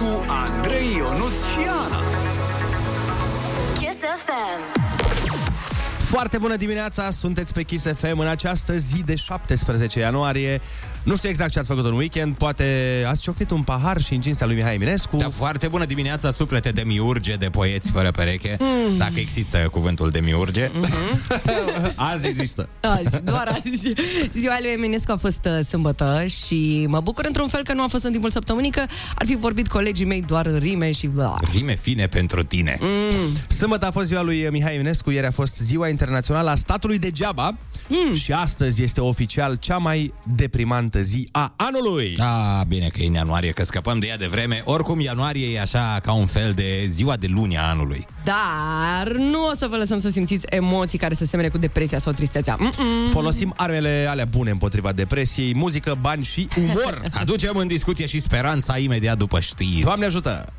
cu Andrei Ionuț și Ana. Kiss FM. Foarte bună dimineața, sunteți pe Kiss FM în această zi de 17 ianuarie. Nu știu exact ce ați făcut în weekend, poate ați ciocnit un pahar și în cinstea lui Mihai Eminescu. Da, foarte bună dimineața, suflete de miurge, de poeți fără pereche, mm. dacă există cuvântul de miurge. Mm-hmm. Azi există. Azi, doar azi. Ziua lui Eminescu a fost uh, sâmbătă și mă bucur într-un fel că nu a fost în timpul săptămânii, că ar fi vorbit colegii mei doar în rime și... Bla. Rime fine pentru tine. Mm. Sâmbătă a fost ziua lui Mihai Eminescu, ieri a fost ziua internațională a statului degeaba mm. și astăzi este oficial cea mai deprimantă zi a anului. Da, bine că e în ianuarie, că scăpăm de ea de vreme. Oricum, ianuarie e așa ca un fel de ziua de luni a anului. Dar nu o să vă lăsăm să simțiți emoții care să semene cu depresia sau tristețea. Mm-mm. Folosim armele alea bune împotriva depresiei, muzică, bani și umor. Aducem în discuție și speranța imediat după știri. Doamne ajută!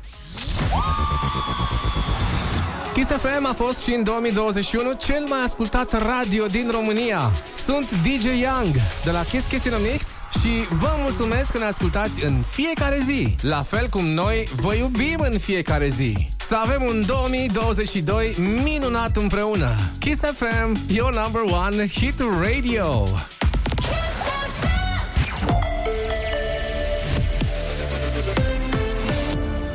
Kiss FM a fost și în 2021 cel mai ascultat radio din România. Sunt DJ Young de la Kiss Kiss in a Mix și vă mulțumesc că ne ascultați în fiecare zi. La fel cum noi vă iubim în fiecare zi. Să avem un 2022 minunat împreună. Kiss FM, your number one hit radio.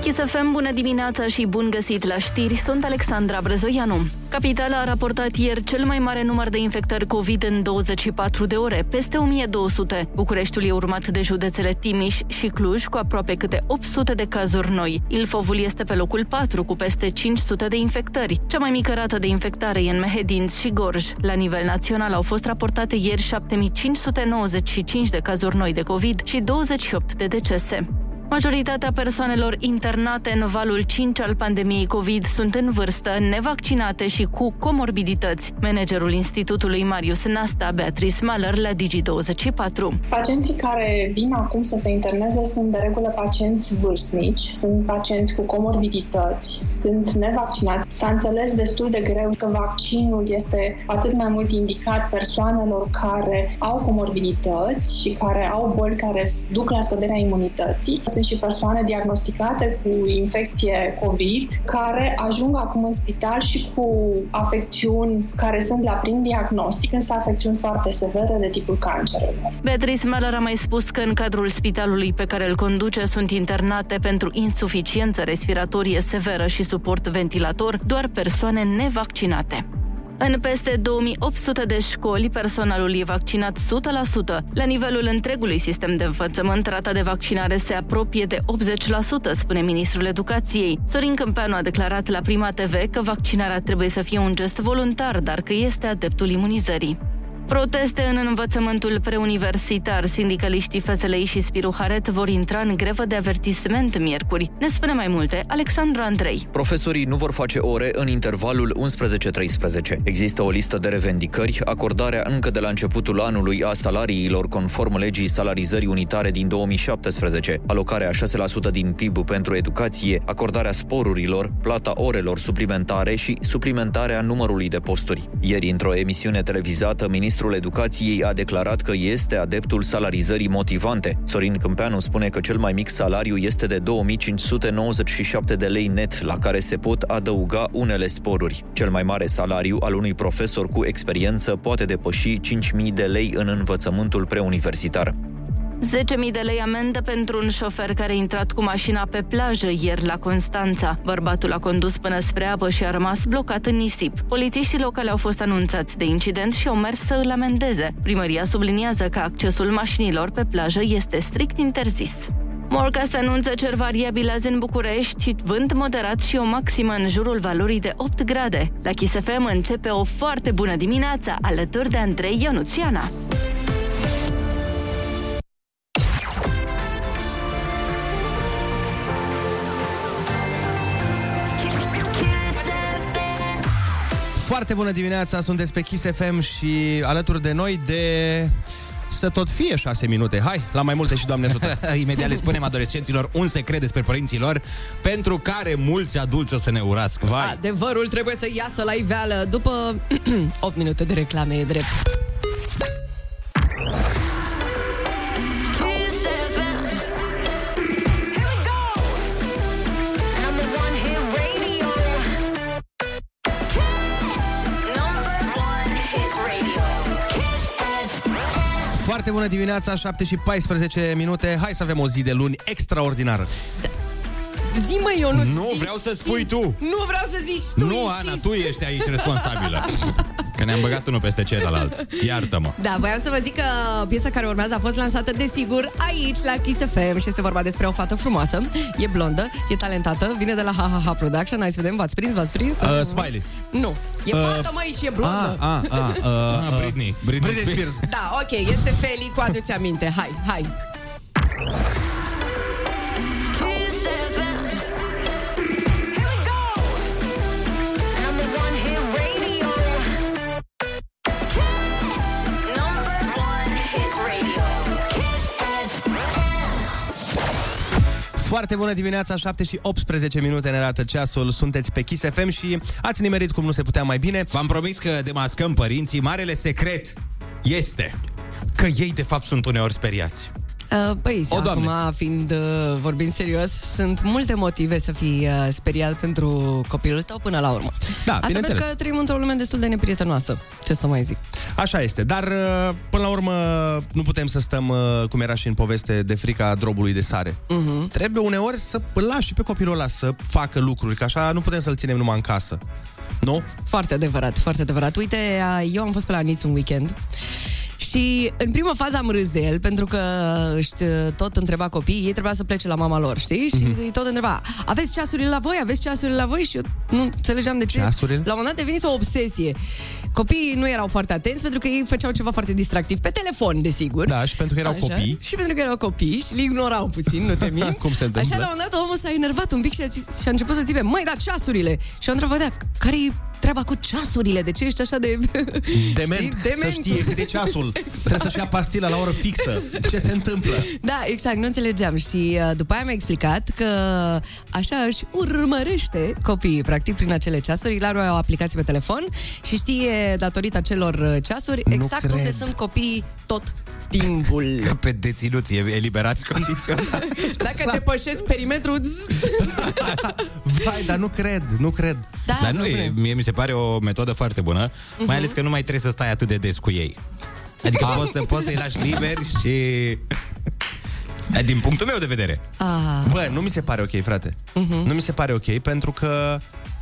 Chisafem, bună dimineața și bun găsit la știri, sunt Alexandra Brezoianu. Capitala a raportat ieri cel mai mare număr de infectări COVID în 24 de ore, peste 1200. Bucureștiul e urmat de județele Timiș și Cluj, cu aproape câte 800 de cazuri noi. Ilfovul este pe locul 4, cu peste 500 de infectări. Cea mai mică rată de infectare e în Mehedinți și Gorj. La nivel național au fost raportate ieri 7595 de cazuri noi de COVID și 28 de decese. Majoritatea persoanelor internate în valul 5 al pandemiei COVID sunt în vârstă, nevaccinate și cu comorbidități. Managerul Institutului Marius Nasta, Beatrice Maller, la Digi24. Pacienții care vin acum să se interneze sunt de regulă pacienți vârstnici, sunt pacienți cu comorbidități, sunt nevaccinați. S-a înțeles destul de greu că vaccinul este atât mai mult indicat persoanelor care au comorbidități și care au boli care duc la scăderea imunității sunt și persoane diagnosticate cu infecție COVID care ajung acum în spital și cu afecțiuni care sunt la prim diagnostic, însă afecțiuni foarte severe de tipul cancerului. Beatrice Meller a mai spus că în cadrul spitalului pe care îl conduce sunt internate pentru insuficiență respiratorie severă și suport ventilator doar persoane nevaccinate. În peste 2800 de școli, personalul e vaccinat 100%. La nivelul întregului sistem de învățământ, rata de vaccinare se apropie de 80%, spune ministrul educației. Sorin Câmpeanu a declarat la Prima TV că vaccinarea trebuie să fie un gest voluntar, dar că este adeptul imunizării. Proteste în învățământul preuniversitar. Sindicaliștii FSLI și Spiru Haret vor intra în grevă de avertisment miercuri. Ne spune mai multe Alexandru Andrei. Profesorii nu vor face ore în intervalul 11-13. Există o listă de revendicări, acordarea încă de la începutul anului a salariilor conform legii salarizării unitare din 2017, alocarea 6% din PIB pentru educație, acordarea sporurilor, plata orelor suplimentare și suplimentarea numărului de posturi. Ieri, într-o emisiune televizată, ministrul Ministrul Educației a declarat că este adeptul salarizării motivante. Sorin Câmpeanu spune că cel mai mic salariu este de 2597 de lei net, la care se pot adăuga unele sporuri. Cel mai mare salariu al unui profesor cu experiență poate depăși 5000 de lei în învățământul preuniversitar. 10.000 de lei amendă pentru un șofer care a intrat cu mașina pe plajă ieri la Constanța. Bărbatul a condus până spre apă și a rămas blocat în nisip. Polițiștii locale au fost anunțați de incident și au mers să îl amendeze. Primăria subliniază că accesul mașinilor pe plajă este strict interzis. Morca se anunță cer variabil azi în București, vânt moderat și o maximă în jurul valorii de 8 grade. La Kiss FM începe o foarte bună dimineață alături de Andrei Ionuțiana. Foarte bună dimineața, sunteți pe Kiss FM și alături de noi de să tot fie șase minute. Hai, la mai multe și Doamne ajută. Imediat le spunem adolescenților un secret despre părinților pentru care mulți adulți o să ne urască. Vai. Adevărul trebuie să iasă la iveală după 8 minute de reclame, e drept. Foarte bună dimineața, 7 și 14 minute. Hai să avem o zi de luni extraordinară. Zi mă, eu nu Nu, vreau să spui tu. Nu vreau să zici tu. Nu, insist. Ana, tu ești aici responsabilă. Că ne-am băgat unul peste celălalt. Iartă-mă. Da, voiam să vă zic că piesa care urmează a fost lansată, desigur, aici, la Kiss FM și este vorba despre o fată frumoasă, e blondă, e talentată, vine de la HHH Production, hai să vedem, v-ați prins, v-ați prins? Uh, Smiley. Nu, e Uh, fată, măi, și e blondă. A, a, a, uh, Ah, Britney. Britney, Britney Spears. Da, ok, este Feli, cu aduți aminte, hai, hai. Foarte bună dimineața, 7 și 18 minute ne arată ceasul. Sunteți pe Kiss FM și ați nimerit cum nu se putea mai bine. V-am promis că demascăm părinții. Marele secret este că ei, de fapt, sunt uneori speriați. Uh, Băi, O, acum, Doamne. fiind uh, vorbind serios, sunt multe motive să fii uh, speriat pentru copilul tău până la urmă. Da, Asta bineînțeles. pentru că trăim într-o lume destul de neprietenoasă. Ce să mai zic? Așa este, dar uh, până la urmă nu putem să stăm, uh, cum era și în poveste, de frica drobului de sare. Uh-huh. Trebuie uneori să îl lași și pe copilul ăla să facă lucruri, că așa nu putem să-l ținem numai în casă. Nu? Foarte adevărat, foarte adevărat. Uite, eu am fost pe la Niț un weekend și în prima fază am râs de el pentru că știi, tot întreba copiii, ei trebuia să plece la mama lor, știi? Și Mhm. îi tot întreba, aveți ceasurile la voi? Aveți ceasurile la voi? Și eu nu înțelegeam de ce. Ceasurile? La un moment dat devenise o obsesie. Copiii nu erau foarte atenți pentru că ei făceau ceva foarte distractiv. Pe telefon, desigur. Da, și pentru că erau copii. Și pentru că erau copii și îi ignorau puțin, nu te mint. Cum se întâmplă? Așa, la un moment dat, omul s-a enervat un pic și a, zis, și a început să țipe, măi, da, ceasurile. Și eu am întrebat, da, care-i treaba cu ceasurile? De ce ești așa de... Dement, Știi? să știe cât e ceasul. Trebuie să-și ia pastila la oră fixă. Ce se întâmplă? Da, exact, nu înțelegeam și uh, după aia mi-a explicat că așa își urmărește copiii, practic, prin acele ceasuri. El are o aplicație pe telefon și știe, datorită acelor uh, ceasuri, Nu exact cred. unde sunt copiii tot timpul. Ca pe deținuți, e- eliberați condiționat. Dacă depășesc perimetrul... zzz. Vai, dar nu cred, nu cred. Da, Dar nu, e, bine. mie mi se pare o metodă foarte bună, mai ales că nu mai trebuie să stai atât de des cu ei. Adică poți, să, poți să-i lași liberi și... Din punctul meu de vedere. Ah, Bă, nu mi se pare ok, frate. Uh-huh. Nu mi se pare ok, pentru că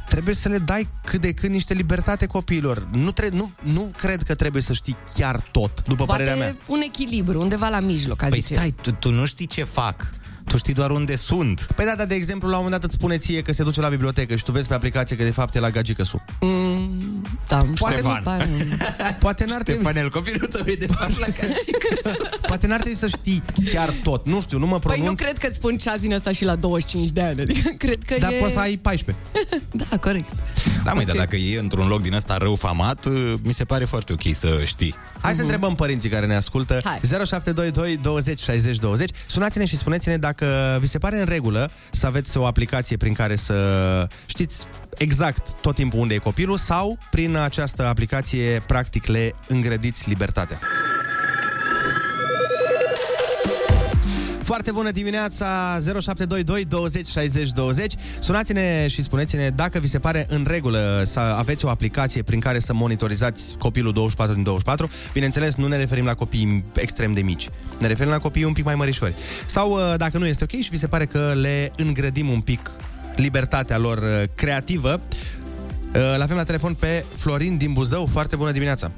trebuie să le dai cât de cât niște libertate copiilor. Nu, tre- nu, nu cred că trebuie să știi chiar tot, după părerea mea. poate un echilibru, undeva la mijloc, a Păi zice. stai, tu, tu nu știi ce fac. Tu știi doar unde sunt. Păi da, dar de exemplu, la un moment dat îți spune ție că se duce la bibliotecă și tu vezi pe aplicație că de fapt e la gagică su. Da, Poate, Ștefan. poate n-ar trebui, Stefanel, copilul tău e de fapt la poate n-ar trebui să știi chiar tot. Nu știu, nu mă Păi pronunț, nu cred că îți spun ceas din ăsta și la 25 de ani. Adică cred că dar e... poți să ai 14. Da, corect. Da, măi, dar dacă e într-un loc din ăsta rău famat, mi se pare foarte ok să știi. Hai să întrebăm părinții care ne ascultă. Hai. 0722 20 60 20. Sunați-ne și spuneți-ne dacă vi se pare în regulă să aveți o aplicație prin care să știți exact tot timpul unde e copilul sau prin această aplicație practic le îngrădiți libertatea. Foarte bună dimineața 0722 20 60 20 Sunați-ne și spuneți-ne dacă vi se pare în regulă să aveți o aplicație prin care să monitorizați copilul 24 din 24 Bineînțeles, nu ne referim la copii extrem de mici. Ne referim la copii un pic mai mărișori. Sau uh, dacă nu este ok și vi se pare că le îngrădim un pic libertatea lor uh, creativă Uh, L-avem la telefon pe Florin din Buzău. Foarte bună dimineața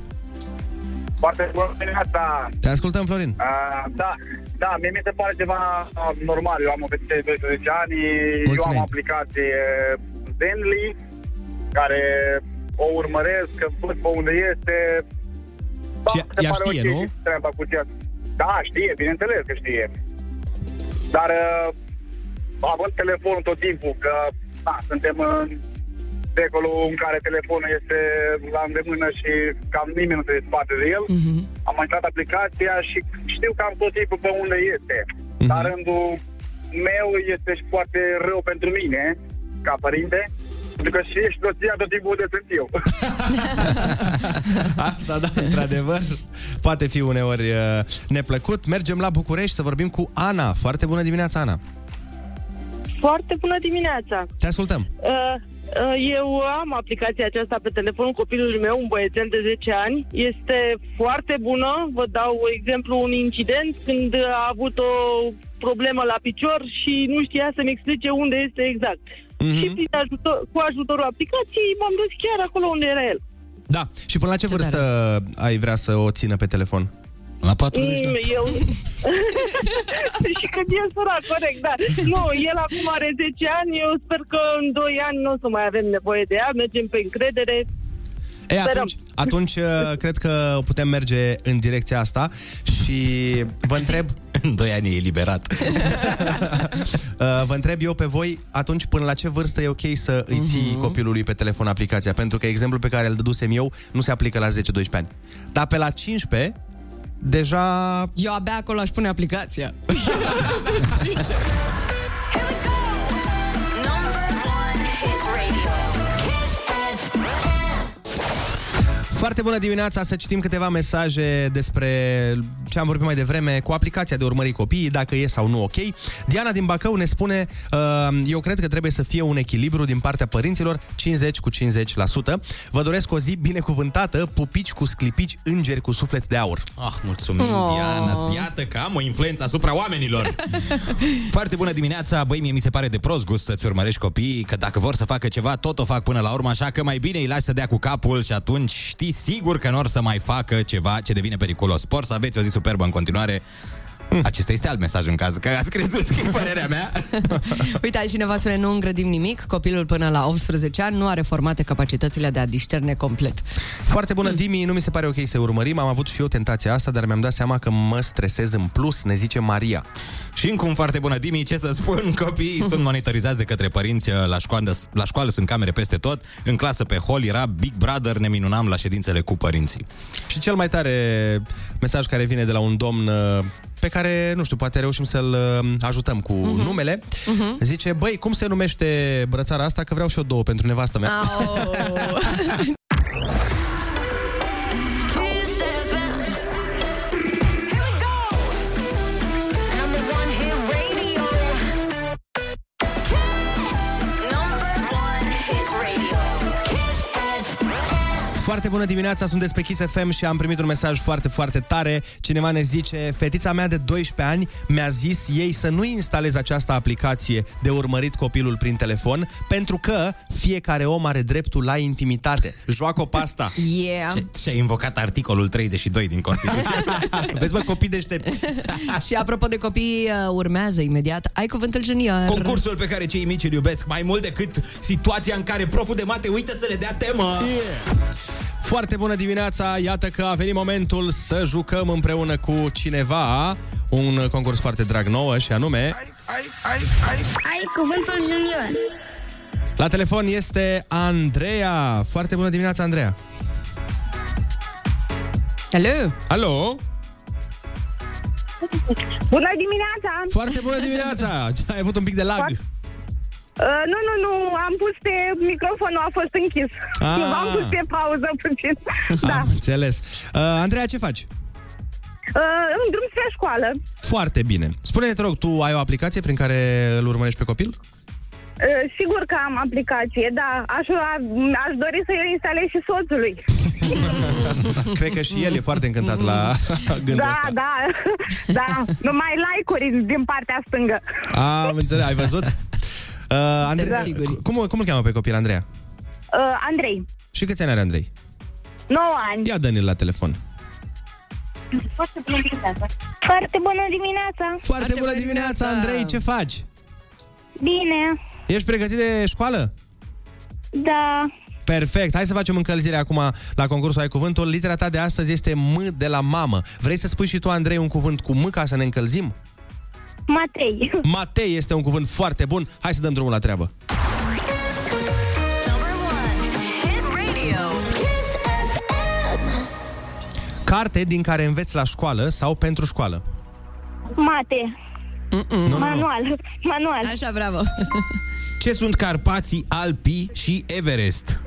Foarte bună dimineața. Te ascultăm, Florin Uh, da, da, mie mi se pare ceva uh, normal. Eu am o fetiță de 12 ani, eu Mulțumim. am o aplicație Zenly, care o urmăresc, că văd pe unde este. Da, Și mi se ea pare știe, ok nu? Treaba cu ceea. Da, știe, bineînțeles că știe. Dar uh, având telefonul tot timpul, că da, suntem în secolul în care telefonul este la îndemână și cam nimeni nu trebuie să spate de el, Mhm. am mai intrat aplicația și știu cam tot timpul pe unde este. Mhm. Dar rândul meu este și foarte rău pentru mine, ca părinte, pentru că și ești soția tot timpul unde sunt eu. Asta, da, într-adevăr, poate fi uneori uh, neplăcut. Mergem la București să vorbim cu Ana. Foarte bună dimineața, Ana. Foarte bună dimineața! Te ascultăm. Uh, Uh, Eu am aplicația aceasta pe telefonul copilului meu, un băiețel de 10 ani. Este foarte bună. Vă dau exemplu un incident când a avut o problemă la picior și nu știa să-mi explice unde este exact. Mhm. Și prin ajutor, cu ajutorul aplicației m-am dus chiar acolo unde era el. Da. Și până la ce, vârstă ai vrea să o țină pe telefon? La 40 de Mm, ani. Eu... și când e sărac, corect, da. Nu, el acum are 10 ani, eu sper că în 2 ani nu o să mai avem nevoie de ea, mergem pe încredere. E, Sperăm. atunci, atunci uh, cred că putem merge în direcția asta și vă întreb... În 2 ani e eliberat. Uh, vă întreb eu pe voi, atunci până la ce vârstă e ok să îi ții Mhm. copilului pe telefon aplicația? Pentru că exemplul pe care îl dădusem eu nu se aplică la 10-12 ani. Dar pe la 15, deja... Eu abia acolo aș pune aplicația. Foarte bună dimineața, să citim câteva mesaje despre ce am vorbit mai devreme cu aplicația de urmări copiii, dacă e sau nu ok. Diana din Bacău ne spune, uh, eu cred că trebuie să fie un echilibru din partea părinților, 50 cu 50%. Vă doresc o zi binecuvântată, pupici cu sclipici, îngeri cu suflet de aur. Ah, mulțumim, Oh. Diana. Iată că am o influență asupra oamenilor. Foarte bună dimineața. Băi, mie mi se pare de prost gust să-ți urmărești copiii, că dacă vor să facă ceva, tot o fac până la urmă, așa că mai bine îi lași să dea cu capul și atunci știi sigur că nu or să mai facă ceva ce devine periculos. Spor să aveți o zi superbă în continuare. Acesta este alt mesaj în caz că ați crezut că e părerea mea. Uite, altcineva spune, nu îngrădim nimic, copilul până la 18 ani nu are formate capacitățile de a discerne complet. Foarte bună, Dimi, nu mi se pare ok să urmărim, am avut și eu tentația asta, dar mi-am dat seama că mă stresez în plus, ne zice Maria. Și încă un foarte bună, Dimi, ce să spun, copiii sunt monitorizați de către părinți uh, la școală, la școală sunt camere peste tot, în clasă pe hol era Big Brother, ne minunam la ședințele cu părinții. Și cel mai tare mesaj care vine de la un domn uh, pe care, nu știu, poate reușim să-l uh, ajutăm cu uh-huh. numele, uh-huh. zice, băi, cum se numește brățara asta, că vreau și eu două pentru nevastă mea. Foarte bună dimineața, sunteți pe Kiss FM și am primit un mesaj foarte, foarte tare. Cineva ne zice, fetița mea de 12 ani mi-a zis ei să nu instaleze această aplicație de urmărit copilul prin telefon, pentru că fiecare om are dreptul la intimitate. Joacă-o pe asta. Yeah. Și a invocat articolul 32 din Constituție. Vezi, mă, copii deștepți. și apropo de copii, uh, urmează imediat. Ai cuvântul junior. Concursul pe care cei mici îl iubesc mai mult decât situația în care proful de mate uită să le dea temă. Foarte bună dimineața, iată că a venit momentul să jucăm împreună cu cineva un concurs foarte drag nouă și anume Ai cuvântul junior. La telefon este Andreea. Foarte bună dimineața, Andreea. Alo? Alo? Bună dimineața! Foarte bună dimineața! Ai avut un pic de lag. Uh, nu, nu, nu, am pus pe microfonul, a fost închis. Ah. Nu, am pus pe pauză puțin. Da. Am înțeles. Uh, Andreea, ce faci? Uh, în drum spre școală. Foarte bine. Spune-ne, te rog, tu ai o aplicație prin care îl urmărești pe copil? Uh, sigur că am aplicație, da. Aș, aș dori să o instalez și soțului. Cred că și el e foarte încântat la gândul da, ăsta. da, da. Numai like-uri din partea stângă. Am înțeles, ai văzut? Uh, Andrei, Da. cum, cum îl cheamă pe copil, Andreea? Uh, Andrei, Și câți ani are Andrei? 9 ani. Ia dă-ne la telefon. Foarte bună dimineața. Foarte bună dimineața. Foarte bună dimineața, Andrei, ce faci? Bine, Ești pregătit de școală? da. Perfect, hai să facem încălzirea acum la concursul Ai Cuvântul. Litera ta de astăzi este M de la mamă. Vrei să spui și tu, Andrei, un cuvânt cu M ca să ne încălzim? Matei. Matei este un cuvânt foarte bun. Hai să dăm drumul la treabă. Hit radio. Kiss FM. Carte din care înveți la școală sau pentru școală. Mate. Nu, nu, nu. Manual. Manual. Așa, bravo. Ce sunt Carpații, Alpii și Everest?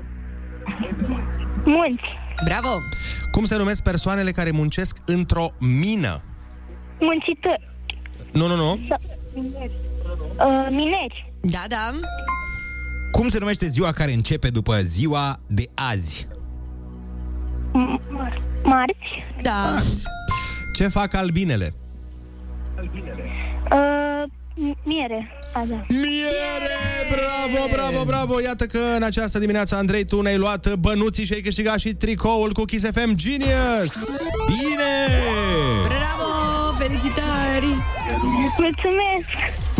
Munți. Bravo. Cum se numesc persoanele care muncesc într-o mină? Muncitori. Nu, nu, nu. Uh, mineri. Da, da. Cum se numește ziua care începe după ziua de azi? Marți. Da. Ce fac albinele? Uh, miere. A, da. Miere! Bravo, bravo, bravo! Iată că în această dimineață, Andrei, tu ne-ai luat bănuții și ai câștigat și tricoul cu Kiss FM Genius! Bine! Bravo! Felicitări! Mulțumesc!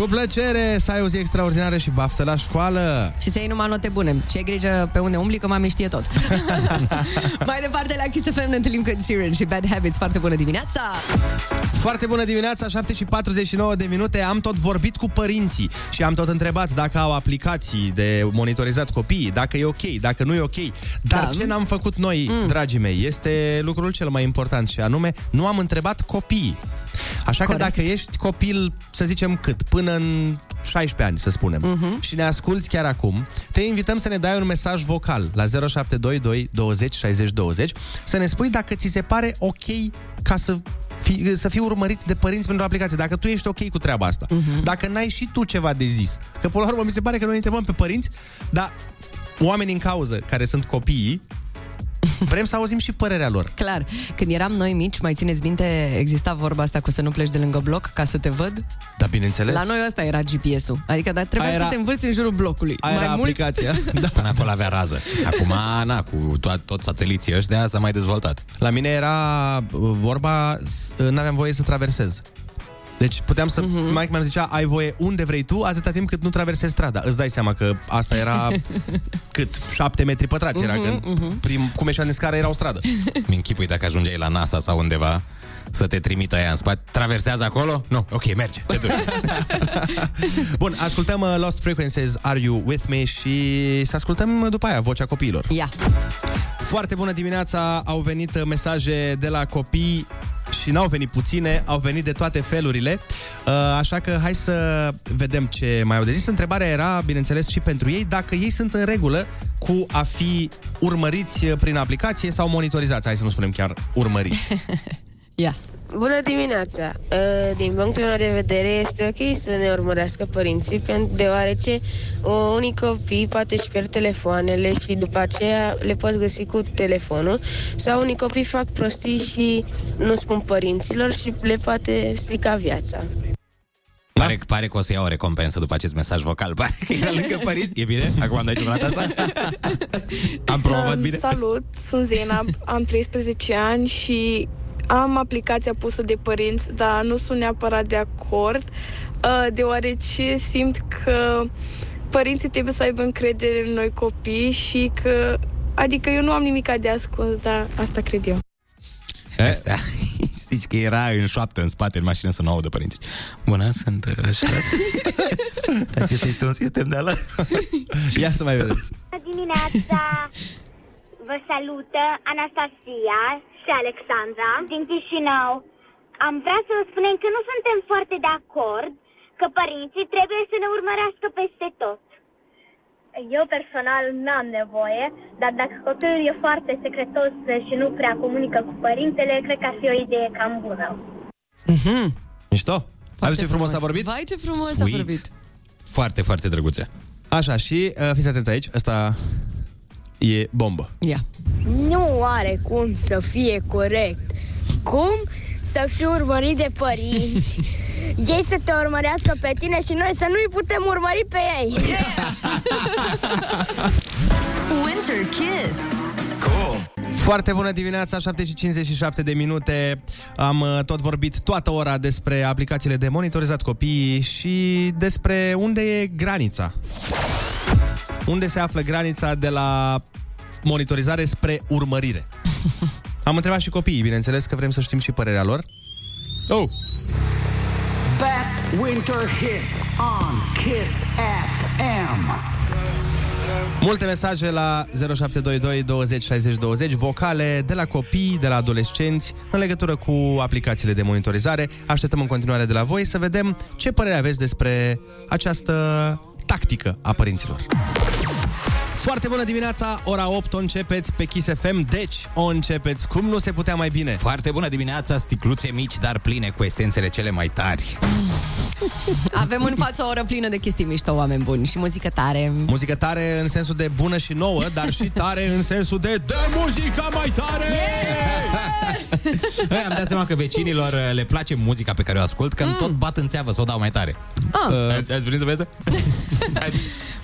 Cu plăcere să ai o zi extraordinară și baftă la școală! Și să iei numai note bune. Și ai grijă pe unde umbli, că mami știe tot. Mai departe, la Kiss FM ne întâlnim cu Ed Sheeran și Bad Habits. Foarte bună dimineața! Foarte bună dimineața, 7 și 49 de minute. Am tot vorbit cu părinții și am tot întrebat dacă au aplicații de monitorizat copiii, dacă e ok, dacă nu e ok. Dar Da. ce n-am făcut noi, Mm. dragii mei, este lucrul cel mai important și anume, nu am întrebat copiii. Așa că Corect. dacă ești copil, să zicem cât, până în 16 ani, să spunem, Mhm. și ne asculți chiar acum, te invităm să ne dai un mesaj vocal la 0722 20 60 20 să ne spui dacă ți se pare ok ca să fi, să fii urmărit de părinți pentru o aplicație. Dacă tu ești ok cu treaba asta. Mhm. Dacă n-ai și tu ceva de zis. Că până la urmă mi se pare că noi întrebăm pe părinți, dar oamenii în cauză, care sunt copiii, vrem să auzim și părerea lor. Clar, când eram noi mici, mai țineți minte, exista vorba asta cu să nu pleci de lângă bloc ca să te văd? Da, bineînțeles. La noi ăsta era GPS-ul. Adică dar trebuia Aia era- să te învârți în jurul blocului. Aia era aplicația. Da. Până acolo avea rază. Acum, na, cu to- toți sateliții ăștia s-a mai dezvoltat. La mine era uh, vorba, s- uh, n-aveam voie să traversez. Deci puteam să... Mhm. Mm-hmm. Mai mi-am zicea, ai voie unde vrei tu, atâta timp cât nu traversezi strada. Îți dai seama că asta era cât? 7 metri pătrați era, Mhm, că prim, cum ieșeam din scară era o stradă. Mi închipui dacă ajungeai la NASA sau undeva să te trimită aia în spate. Traversează acolo? Nu, ok, merge, te duci. Bun, ascultăm uh, Lost Frequencies, Are You With Me și să ascultăm uh, după aia vocea copiilor. Ia. Foarte bună dimineața, au venit uh, mesaje de la copii și n-au venit puține, au venit de toate felurile, Uh, așa că hai să vedem ce mai au de zis. Întrebarea era, bineînțeles, și pentru ei, dacă ei sunt în regulă cu a fi urmăriți uh, prin aplicație sau monitorizați, hai să nu spunem chiar urmăriți. Ia. Bună dimineața! Uh, Din punctul meu de vedere este ok să ne urmărească părinții pentru deoarece uh, unii copii poate își pierd telefoanele și după aceea le poți găsi cu telefonul sau unii copii fac prostii și nu spun părinților și le poate strica viața. Pare, pare că o să iau o recompensă după acest mesaj vocal. Pare că e lângă părinți. E bine? Acum am dat cioccolata asta? Am promovat bine? Salut, sunt Zena, am 13 ani și am aplicația pusă de părinți, dar nu sunt neapărat de acord, uh, deoarece simt că părinții trebuie să aibă încredere în noi copii și că, adică eu nu am nimic de ascuns, dar asta cred eu. Asta. Știți că era în șoaptă în spate în mașină să nu audă părinții. Bună, sunt uh, așa. Acesta este un sistem de alarmă. Ia să mai vedeți. Bună dimineața! Vă salută Anastasia și Alexandra din Chișinău. Am vrea să vă spunem că nu suntem foarte de acord că părinții trebuie să ne urmărească peste tot. Eu personal n-am nevoie, dar dacă copilul e foarte secretos și nu prea comunică cu părintele, cred că ar fi o idee cam bună. Mhm. Mișto? Ai ce frumos a vorbit? Vai, ce frumos a Sweet. vorbit. Foarte, foarte drăguțe. Așa, și uh, fiți atenți aici, asta e bombă. Ia. Nu are cum să fie corect. Cum să fii urmărit de părinți, ei să te urmărească pe tine și noi să nu-i putem urmări pe ei. Winter Kiss. Foarte bună dimineața, 7 și 57 de minute. Am uh, tot vorbit toată ora despre aplicațiile de monitorizat copiii și despre unde e granița. Unde se află granița de la monitorizare spre urmărire. Am întrebat și copiii, bineînțeles că vrem să știm și părerea lor. Oh! Best winter hits on Kiss FM. Multe mesaje la 0722 20 60 20, vocale de la copii, de la adolescenți, în legătură cu aplicațiile de monitorizare. Așteptăm în continuare de la voi să vedem ce părere aveți despre această tactică a părinților. Foarte bună dimineața, ora 8 o începeți pe Kiss FM, deci o începeți cum nu se putea mai bine. Foarte bună dimineața, sticluțe mici, dar pline cu esențele cele mai tari. Avem în față o oră plină de chestii mișto, oameni buni și muzică tare. Muzică tare în sensul de bună și nouă, dar și tare în sensul de de muzica mai tare! Băi, am dat seama că vecinilor uh, le place muzica pe care o ascult, că mm. tot bat în țeavă să o dau mai tare. Ah. Uh, ați, ați venit să vezi?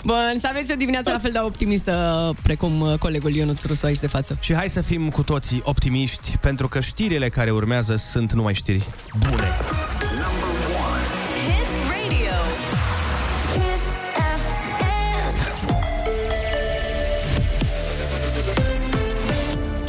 Bun, să aveți o dimineață la fel de optimistă precum uh, colegul Ionuț Rusu aici de față. Și hai să fim cu toții optimiști, pentru că știrile care urmează sunt numai știri bune. Hit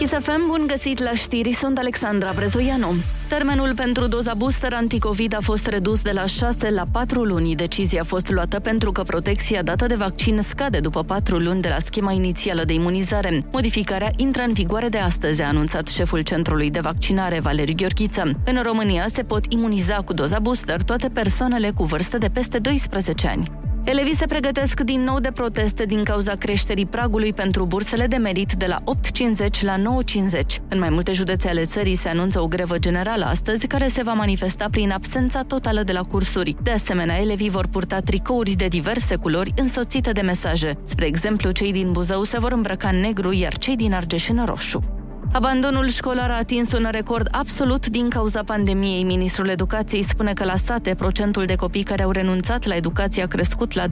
Chisafem, bun găsit la știri, sunt Alexandra Brezoianu. Termenul pentru doza booster anticovid a fost redus de la 6 la 4 luni. Decizia a fost luată pentru că protecția dată de vaccin scade după 4 luni de la schema inițială de imunizare. Modificarea intră în vigoare de astăzi, a anunțat șeful Centrului de Vaccinare, Valeriu Gheorghiță. În România se pot imuniza cu doza booster toate persoanele cu vârstă de peste 12 ani. Elevii se pregătesc din nou de proteste din cauza creșterii pragului pentru bursele de merit de la 8,50 la 9,50. În mai multe județe ale țării se anunță o grevă generală astăzi, care se va manifesta prin absența totală de la cursuri. De asemenea, elevii vor purta tricouri de diverse culori însoțite de mesaje. Spre exemplu, cei din Buzău se vor îmbrăca în negru, iar cei din Argeș în roșu. Abandonul școlar a atins un record absolut din cauza pandemiei. Ministrul Educației spune că la sate procentul de copii care au renunțat la educație a crescut la 26%.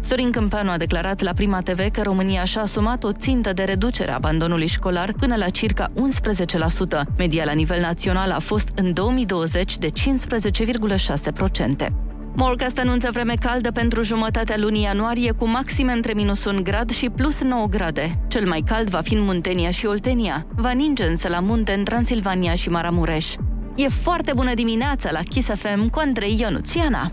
Sorin Câmpeanu a declarat la Prima TV că România și-a asumat o țintă de reducere a abandonului școlar până la circa 11%. Media la nivel național a fost în 2020 de 15,6%. Morcast anunță vreme caldă pentru jumătatea lunii ianuarie cu maxime între minus 1 grad și plus 9 grade. Cel mai cald va fi în Muntenia și Oltenia. Va ninge însă la munte în Transilvania și Maramureș. E foarte bună dimineața la Kiss FM cu Andrei Ionuțiana.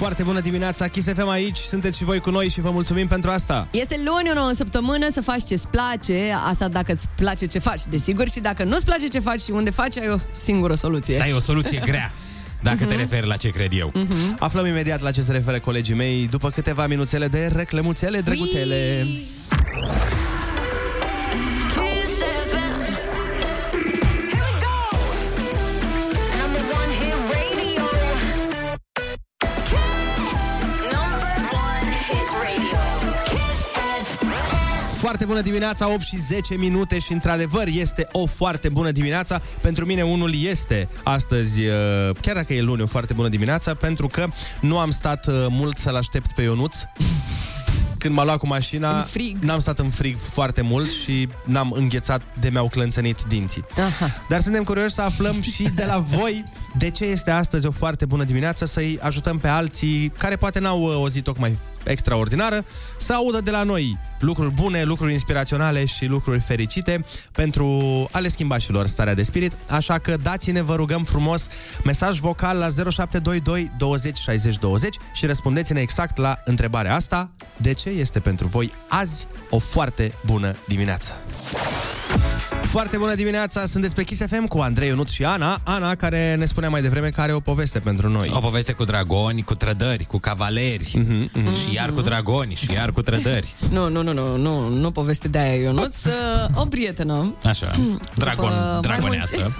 Foarte bună dimineața, Kiss FM aici, sunteți și voi cu noi și vă mulțumim pentru asta. Este luni, o nouă săptămână, să faci ce-ți place, asta dacă îți place ce faci, desigur, și dacă nu-ți place ce faci și unde faci, ai o singură soluție. Da, e o soluție grea. Dacă te referi la ce cred eu. Mm-hmm. Aflăm imediat la ce se referă colegii mei după câteva minuțele de reclemuțele drăguțele. Kiss Foarte bună dimineața, 8 și 10 minute și într-adevăr este o foarte bună dimineața. Pentru mine unul este astăzi, uh, chiar dacă e luni, o foarte bună dimineața, pentru că nu am stat uh, mult să-l aștept pe Ionuț. Când m-a luat cu mașina, În frig. n-am stat în frig foarte mult și n-am înghețat de mi-au clănțănit dinții. Aha. Dar suntem curioși să aflăm și de la voi de ce este astăzi o foarte bună dimineață să-i ajutăm pe alții care poate n-au uh, o zi tocmai extraordinară să audă de la noi lucruri bune, lucruri inspiraționale și lucruri fericite pentru a le schimba și lor starea de spirit. Așa că dați-ne, vă rugăm frumos, mesaj vocal la 0722 20 60 20 și răspundeți-ne exact la întrebarea asta. De ce este pentru voi azi o foarte bună dimineață? Foarte bună dimineața, sunt pe Kiss FM cu Andrei Ionut și Ana. Ana, care ne spunea mai devreme că are o poveste pentru noi. O poveste cu dragoni, cu trădări, cu cavaleri Mhm, mm-hmm. și iar cu dragoni și iar cu trădări. Nu, nu, nu, nu, nu, nu poveste de aia, Ionuț. Uh, O prietenă. Așa, dragon, După mai dragoneasă.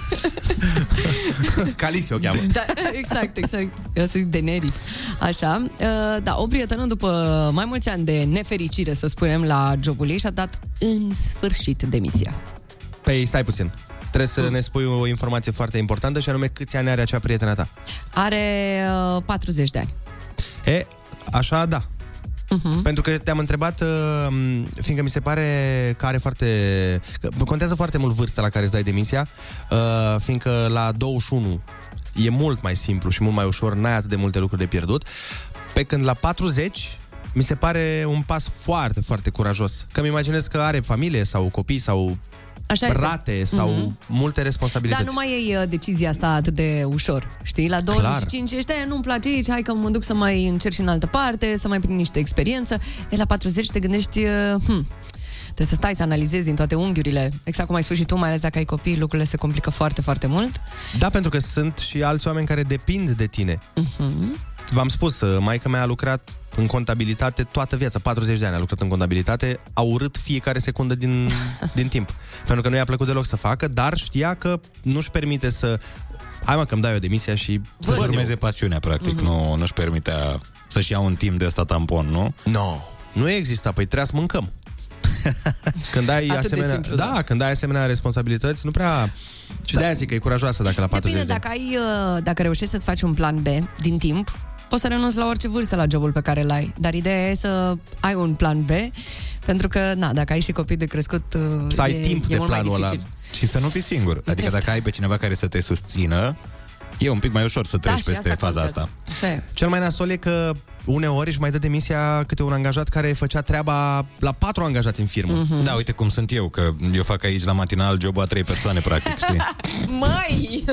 Calisi o cheamă. Da, exact, exact. Eu să zic Daenerys. Așa. Uh, Da, o prietenă după mai mulți ani de nefericire, să spunem, la jobul ei, și-a dat în sfârșit demisia. Păi, stai puțin. Trebuie să ne spui o informație foarte importantă și anume câți ani are acea prietena ta. Are uh, 40 de ani. E, așa, da. Uh-huh. Pentru că te-am întrebat, uh, fiindcă mi se pare că are foarte... Că contează foarte mult vârsta la care îți dai demisia, uh, fiindcă la 21 e mult mai simplu și mult mai ușor, n-ai atât de multe lucruri de pierdut, pe când la 40 mi se pare un pas foarte, foarte curajos. Că mi imaginez că are familie sau copii sau Așa este. rate sau Mhm. multe responsabilități. Dar nu mai iei uh, decizia asta atât de ușor, știi? La 25 ești, "E, nu-mi place aici, hai că mă duc să mai încerc și în altă parte, să mai prind niște experiență. E, la 40 te gândești, uh, hm, trebuie să stai să analizezi din toate unghiurile. Exact cum ai spus și tu, mai ales dacă ai copii, lucrurile se complică foarte, foarte mult. Da, pentru că sunt și alți oameni care depind de tine. Mhm. V-am spus, uh, maica mea a lucrat în contabilitate toată viața, 40 de ani a lucrat în contabilitate, a urât fiecare secundă din, din timp. Pentru că nu i-a plăcut deloc să facă, dar știa că nu-și permite să... Hai mă, că-mi dau eu demisia și... Să-și urmeze pasiunea, practic. Mhm. Nu, nu-și permitea să-și ia un timp de ăsta tampon, nu? No. Nu exista, păi trebuia să mâncăm. Când ai Atât de asemenea, simplu, da, da. când ai asemenea responsabilități, nu prea... Și de-aia zic că e curajoasă dacă la 40 Depinde, de ani. dacă, ai, uh, dacă reușești să-ți faci un plan B din timp, poți să renunți la orice vârstă la jobul pe care l-ai. Dar ideea e să ai un plan B, pentru că, na, dacă ai și copii de crescut, uh, Să ai e, timp e de mult mai planul ăla dificil. și să nu fii singur. Adică dacă ai pe cineva care să te susțină, e un pic mai ușor să treci Da, și peste asta faza contează. asta. Așa e. Cel mai nasol e că uneori își mai dă demisia câte un angajat care făcea treaba la patru angajați în firmă. Mhm. Da, uite cum sunt eu, că eu fac aici la matinal jobul a trei persoane, practic, știi? Mai!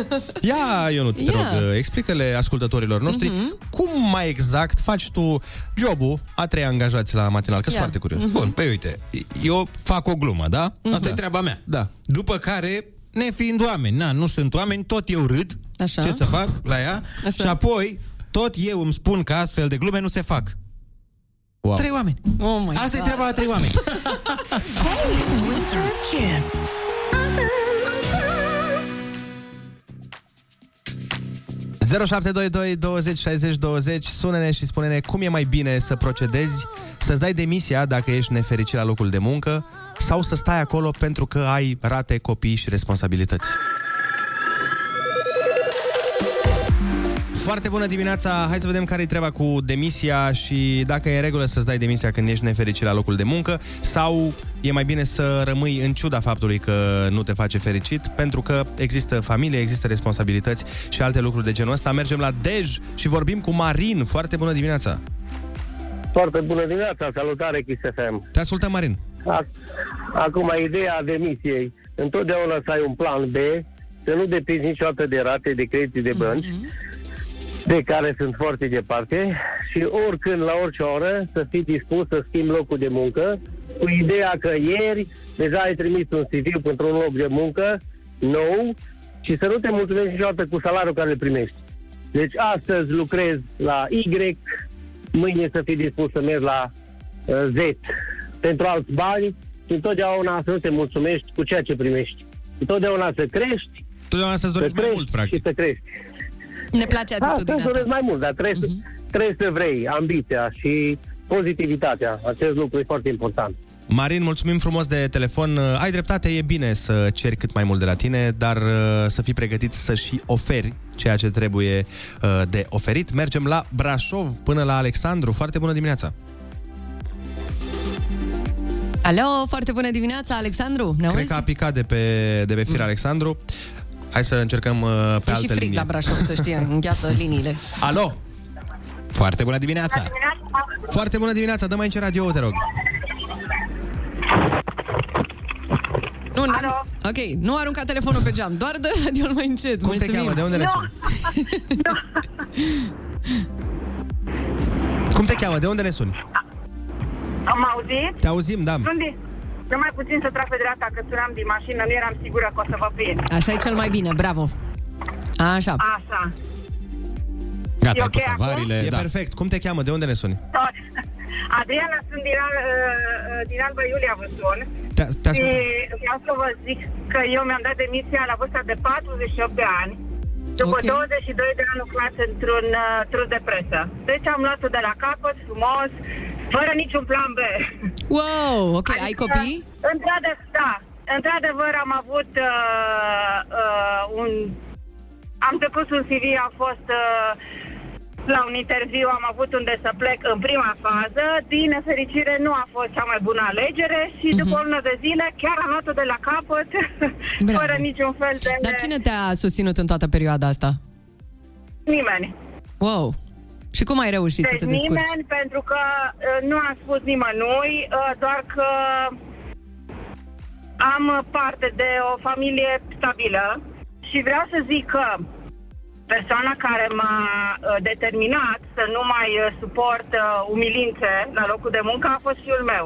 Ia, Ionuț, te Ia. rog, explică-le ascultătorilor noștri Mhm. cum mai exact faci tu jobul a trei angajați la matinal, că sunt Ia. foarte curios. Bun, păi uite, eu fac o glumă, da? Asta Da. e treaba mea. Da. După care, nefiind oameni, na, nu sunt oameni, tot eu râd. Așa. Ce să fac la ea? Așa. Și apoi, tot eu îmi spun că astfel de glume nu se fac. Wow. Trei oameni. Oh my Asta e God. treaba la trei oameni. Winter Kiss. 0722 20 60 20 Sună-ne și spune-ne cum e mai bine să procedezi Să-ți dai demisia dacă ești nefericit la locul de muncă Sau să stai acolo pentru că ai rate, copii și responsabilități Foarte bună dimineața! Hai să vedem care e treaba cu demisia și dacă e în regulă să-ți dai demisia când ești nefericit la locul de muncă sau e mai bine să rămâi în ciuda faptului că nu te face fericit pentru că există familie, există responsabilități și alte lucruri de genul ăsta. Mergem la Dej și vorbim cu Marin. Foarte bună dimineața! Foarte bună dimineața, salutare Kiss FM. Te ascultăm, Marin. Ac- Acum, ideea demisiei. Întotdeauna să ai un plan B, să nu depinzi niciodată de rate, de credite de bănci, de care sunt foarte departe și oricând, la orice oră, să fii dispus să schimbi locul de muncă, cu ideea că ieri deja ai trimis un CV pentru un loc de muncă nou și să nu te mulțumești niciodată cu salariul care îl primești. Deci astăzi lucrezi la Y, mâine să fii dispus să mergi la uh, Z pentru alți bani și întotdeauna să nu te mulțumești cu ceea ce primești. Întotdeauna să crești, Totdeauna să-ți să dorești mai crești mult, practic. și să crești. Ne place Da, atitudinea să ta. mai mult, dar trebuie, uh-huh. trebuie să vrei ambiția și pozitivitatea. Acest lucru e foarte important. Marin, mulțumim frumos de telefon. Ai dreptate, e bine să ceri cât mai mult de la tine, dar uh, să fii pregătit să și oferi ceea ce trebuie uh, de oferit. Mergem la Brașov până la Alexandru. Foarte bună dimineața! Alo, foarte bună dimineața, Alexandru. Ne Cred auzi? că a picat de pe, de pe fir Alexandru. Hai să încercăm uh, pe E și altă frig linie. la Brașov, să știi, îngheață liniile. Alo! Foarte bună dimineața! Foarte bună dimineața! Dă mai încet radio te rog. Nu, nu, ok, nu arunca telefonul pe geam, doar dă radio mai încet. Cum te Mulțumim. cheamă? De unde ne suni? Cum te cheamă? De unde ne suni? Am auzit? Te auzim, da. Sunt din... Nu mai puțin să trag pe dreapta, că sunam din mașină, nu eram sigură că o să vă prind. Așa e cel mai bine, bravo. Așa. Așa. Gata, E ai ok pus acum? avariile. E da. perfect. Cum te cheamă? De unde ne suni? Tot. Adriana, sunt din, Al- uh, din Alba Iulia, vă sun. Te, te Și vreau să vă zic că eu mi-am dat demisia la vârsta de 48 de ani, după Ok. 22 de ani lucrat într-un uh, trus de presă. Deci am luat-o de la capăt, frumos, fără niciun plan B. Wow, ok, ai copii? Într-adevăr, da. Într-adevăr am avut uh, uh, un... Am depus un CV, am fost uh, la un interviu, am avut unde să plec în prima fază. Din nefericire nu a fost cea mai bună alegere și după o lună de zile chiar am luat-o de la capăt, fără niciun fel de... Dar cine te-a susținut în toată perioada asta? Nimeni. Wow. Și cum ai reușit să Deci te descurci? nimeni, pentru că uh, nu am spus nimănui, uh, doar că am parte de o familie stabilă și vreau să zic că persoana care m-a uh, determinat să nu mai uh, suport uh, umilințe la locul de muncă a fost fiul meu.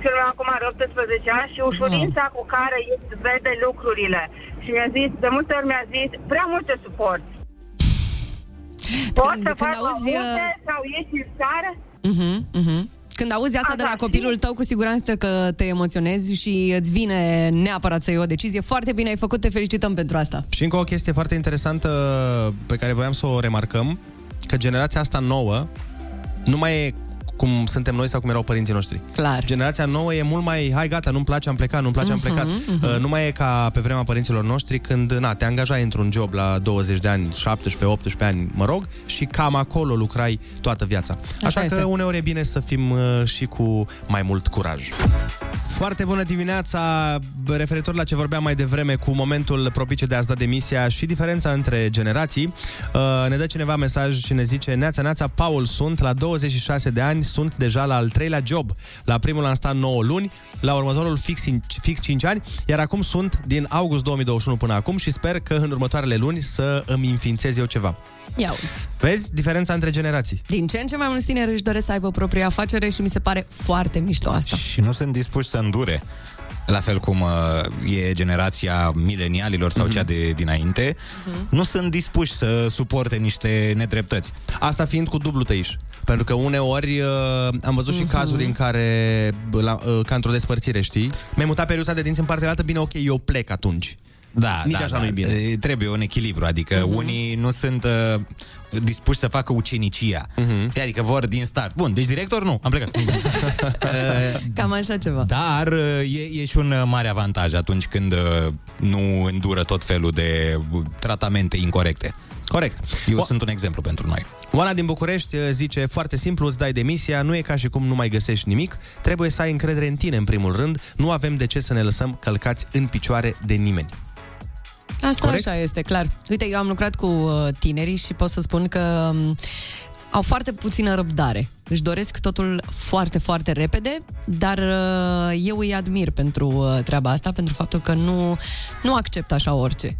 Fiul meu acum are 18 ani și ușurința cu care el vede lucrurile. Și mi-a zis, de multe ori mi-a zis, prea multe suport. Poți să când faci auzi, multe uh, sau ieși în țară? Mhm, mhm. Când auzi asta de la copilul tău, cu siguranță că te emoționezi și îți vine neapărat să iei o decizie. Foarte bine ai făcut, te felicităm pentru asta. Și încă o chestie foarte interesantă pe care voiam să o remarcăm, că generația asta nouă nu mai e cum suntem noi sau cum erau părinții noștri. Clar. Generația nouă e mult mai, hai gata, nu-mi place, am plecat, nu-mi place, am Mhm, plecat. mhm. Uh, Nu mai e ca pe vremea părinților noștri când, na, te angajai într-un job la 20 de ani, 17-18 ani, mă rog, și cam acolo lucrai toată viața. Așa, Așa că este. uneori e bine să fim uh, și cu mai mult curaj. Foarte bună dimineața, referitor la ce vorbeam mai devreme cu momentul propice de a-ți da demisia și diferența între generații. Uh, ne dă cineva mesaj și ne zice Neața, neața, Paul sunt, la 26 de ani, sunt deja la al treilea job. La primul am stat 9 luni, la următorul fix, fix 5 ani, iar acum sunt din august 2021 până acum și sper că în următoarele luni să îmi înființez eu ceva. Ia uzi. Vezi diferența între generații? Din ce în ce mai mulți tineri își doresc să aibă propria afacere și mi se pare foarte mișto asta. Și nu sunt dispuși să îndure. La fel cum uh, e generația milenialilor sau cea de dinainte, nu sunt dispuși să suporte niște nedreptăți. Asta fiind cu dublu tăiș. Pentru că uneori uh, am văzut și cazuri în care, bă, la, uh, ca într-o despărțire, știi? Mi-ai mutat periuța de dinți în partea altă, bine, ok, eu plec atunci. Da, Nici da, așa da. nu-i bine. E, Trebuie un echilibru, adică uh-huh. unii nu sunt uh, dispuși să facă ucenicia. Uh-huh. Adică vor din start. Bun, deci director nu, am plecat. uh, Cam așa ceva. dar uh, e, e și un uh, mare avantaj atunci când uh, nu îndură tot felul de uh, tratamente incorrecte. Corect. Eu sunt un exemplu pentru noi. Oana din București uh, zice foarte simplu, îți dai demisia, nu e ca și cum nu mai găsești nimic, trebuie să ai încredere în tine în primul rând, nu avem de ce să ne lăsăm călcați în picioare de nimeni. Asta Corect? așa este, clar. Uite, eu am lucrat cu uh, tinerii și pot să spun că um, au foarte puțină răbdare. Își doresc totul foarte, foarte repede, dar uh, eu îi admir pentru uh, treaba asta, pentru faptul că nu, nu accept așa orice.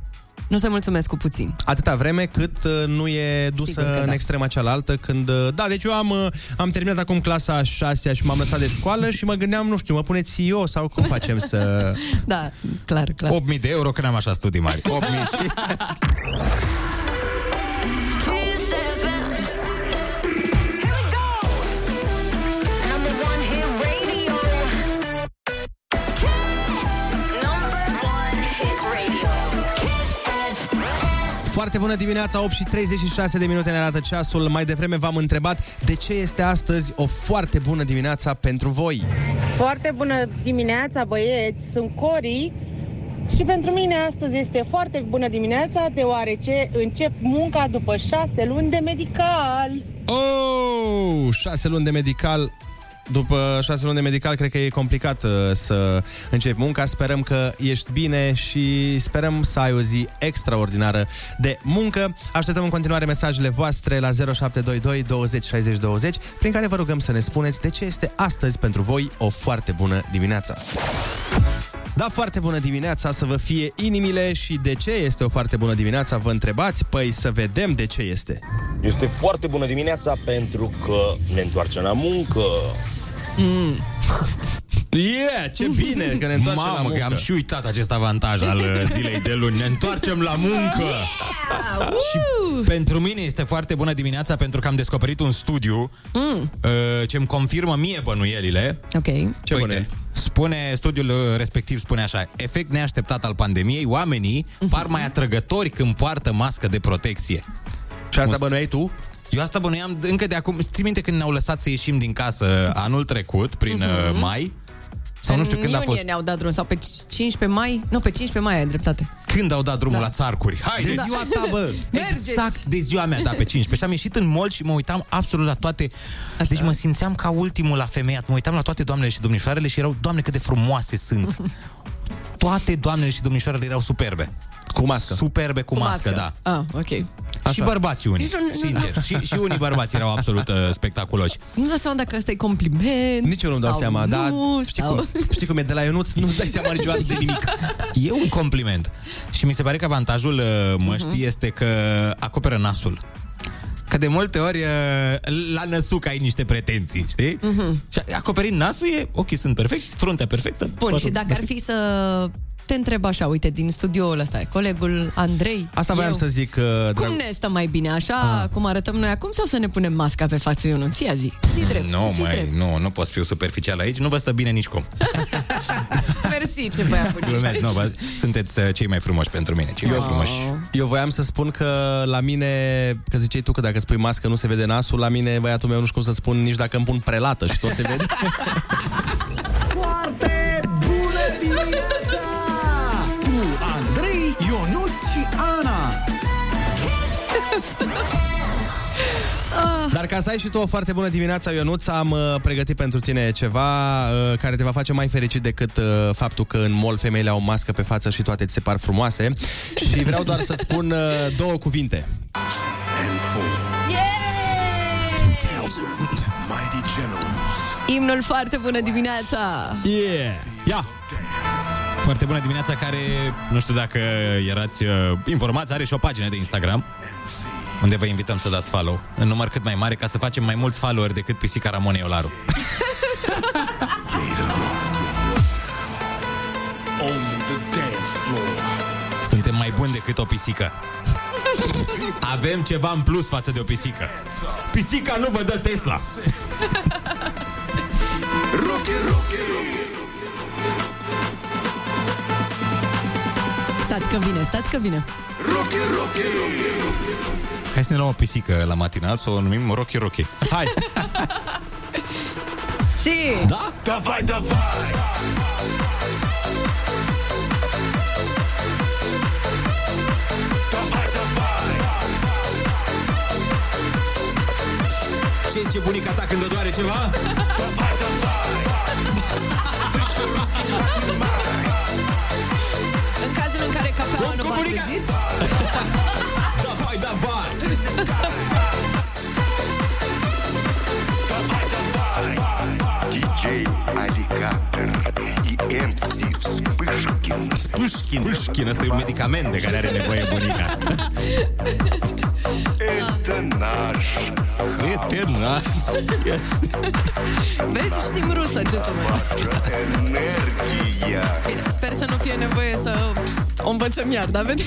Nu se mulțumesc cu puțin. Atâta vreme cât uh, nu e dusă Sigur că în da. extrema cealaltă, când... uh, Da, deci eu am, uh, am terminat acum clasa a șasea și m-am lăsat de școală și mă gândeam, nu știu, mă puneți eu sau cum facem să... Da, clar, clar. 8.000 de euro când am așa studii mari. 8.000 Number Foarte bună dimineața, 8 și 36 de minute ne arată ceasul. Mai devreme v-am întrebat de ce este astăzi o foarte bună dimineața pentru voi. Foarte bună dimineața, băieți! Sunt Cori și pentru mine astăzi este foarte bună dimineața deoarece încep munca după șase luni de medical. Oh, șase luni de medical. După șase luni de medical, cred că e complicat uh, să începi munca. Sperăm că ești bine și sperăm să ai o zi extraordinară de muncă. Așteptăm în continuare mesajele voastre la 0722 20 60 20, prin care vă rugăm să ne spuneți de ce este astăzi pentru voi o foarte bună dimineața. Da, foarte bună dimineața, să vă fie inimile și de ce este o foarte bună dimineața, vă întrebați? Păi să vedem de ce este. Este foarte bună dimineața pentru că ne întoarcem la muncă. Mm. Yeah, ce bine că ne întoarcem Mamă, la muncă. că am și uitat acest avantaj al uh, zilei de luni. Ne întoarcem la muncă! Și pentru mine este foarte bună dimineața pentru că am descoperit un studiu Mm. uh, ce îmi confirmă mie bănuielile. Ok. Ce Uite, spune, studiul uh, respectiv spune așa, efect neașteptat al pandemiei, oamenii Mhm. par mai atrăgători când poartă mască de protecție. Și asta bănuiai tu? Eu asta bănuiam încă de acum. Ții minte când ne-au lăsat să ieșim din casă anul trecut, prin uh, mai? Sau nu știu când a Mhm. În iunie fost. ne-au dat drum, sau pe 15 mai? Nu, pe 15 mai ai dreptate. Când au dat drumul Da. la țarcuri? Hai, De de ziua ta, bă! Exact de ziua mea, da, pe 15. Și am ieșit în mall și mă uitam absolut la toate. Așa. Deci mă simțeam ca ultimul la femeiat. Mă uitam la toate doamnele și domnișoarele și erau, doamne, cât de frumoase sunt. toate doamnele și domnișoarele erau superbe. Cu mască. Superbe cu, Cu mască, mască. da. Ah, ok. Și bărbații unii, Nici nu- nu- sincer. Și, și unii bărbați erau absolut uh, spectaculoși. Nu dau seama dacă ăsta e compliment. Nici eu nu-mi dau sau seama, dar nu, știi, sau... cum, știi cum e de la Ionuț, nu-ți dai seama niciodată de nimic. E un compliment. Și mi se pare că avantajul uh, măștii Mhm. este că acoperă nasul. Că de multe ori uh, la năsuc ai niște pretenții, știi? Mhm. Și acoperind nasul e, ochii sunt perfecți, fruntea perfectă. Bun, totul și dacă ar fi să te întreb așa, uite, din studioul ăsta, colegul Andrei, Asta voiam eu, să zic, uh, drag... Cum ne stăm mai bine, așa Ah. cum arătăm noi acum, sau să ne punem masca pe față, Ionuț? Ia zi, zi drept, Nu, zi mai, drept. nu, nu pot fi superficial aici, nu vă stă bine nici cum. Mersi, ce băiat bun Glumesc, ești. nu, bă, sunteți uh, cei mai frumoși pentru mine, cei mai frumoși. Eu voiam să spun că la mine, că ziceai tu că dacă îți pui mască nu se vede nasul, la mine băiatul meu nu știu cum să spun nici dacă îmi pun prelată și tot se vede. Dar ca să ai și tu o foarte bună dimineața, Ionuț, am uh, pregătit pentru tine ceva uh, care te va face mai fericit decât uh, faptul că în mall femeile au mască pe față și toate ți se par frumoase. Și vreau doar să-ți spun uh, două cuvinte. Imnul foarte bună dimineața! Yeah! Ia! Foarte bună dimineața care, nu știu dacă erați uh, informați, are și o pagină de Instagram unde vă invităm să dați follow în număr cât mai mare ca să facem mai mulți followeri decât pisica Ramonei Olaru. Suntem mai buni decât o pisică. Avem ceva în plus față de o pisică. Pisica nu vă dă Tesla. Stați că vine, stați că vine. Hai să ne luăm o pisică la matinal să o numim Rocky Rocky. Hai! Și... Da? Davai, davai! Ce zice bunica ta când o doare ceva? În cazul în care cafeaua nu v-a trezit, MC Вспышкин. Pușkin. Pușkin, ăsta e un medicament de care are nevoie bunica. Это наш Это nаш. vezi, știm rusă, ce să mai... энергия. Bine, sper să nu fie nevoie să o învățăm iar, da, vedem?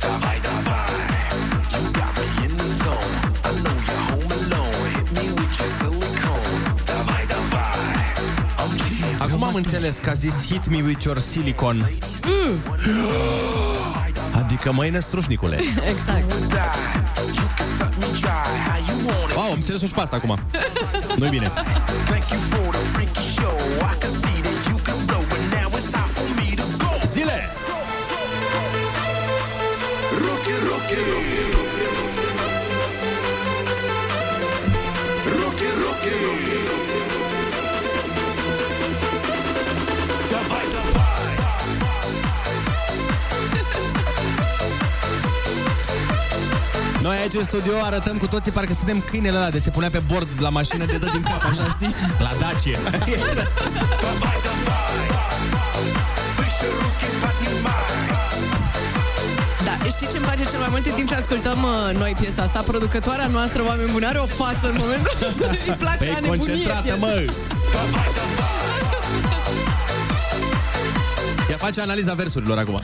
Давай, давай. Am înțeles că a zis hit me with your silicon. Adică mâine strușnicule. Exact. Wow, am înțeles-o și pe asta acum. Nu-i bine. aici în studio arătăm cu toții parcă suntem câinele ăla de se punea pe bord la mașină de dă din cap, așa știi? La Dacia. Da, știi ce îmi place cel mai mult în timp ce ascultăm uh, noi piesa asta? Producătoarea noastră, oameni buni, are o față în momentul Îi place Păi la nebunie concentrată, piesa. mă! Ea face analiza versurilor acum.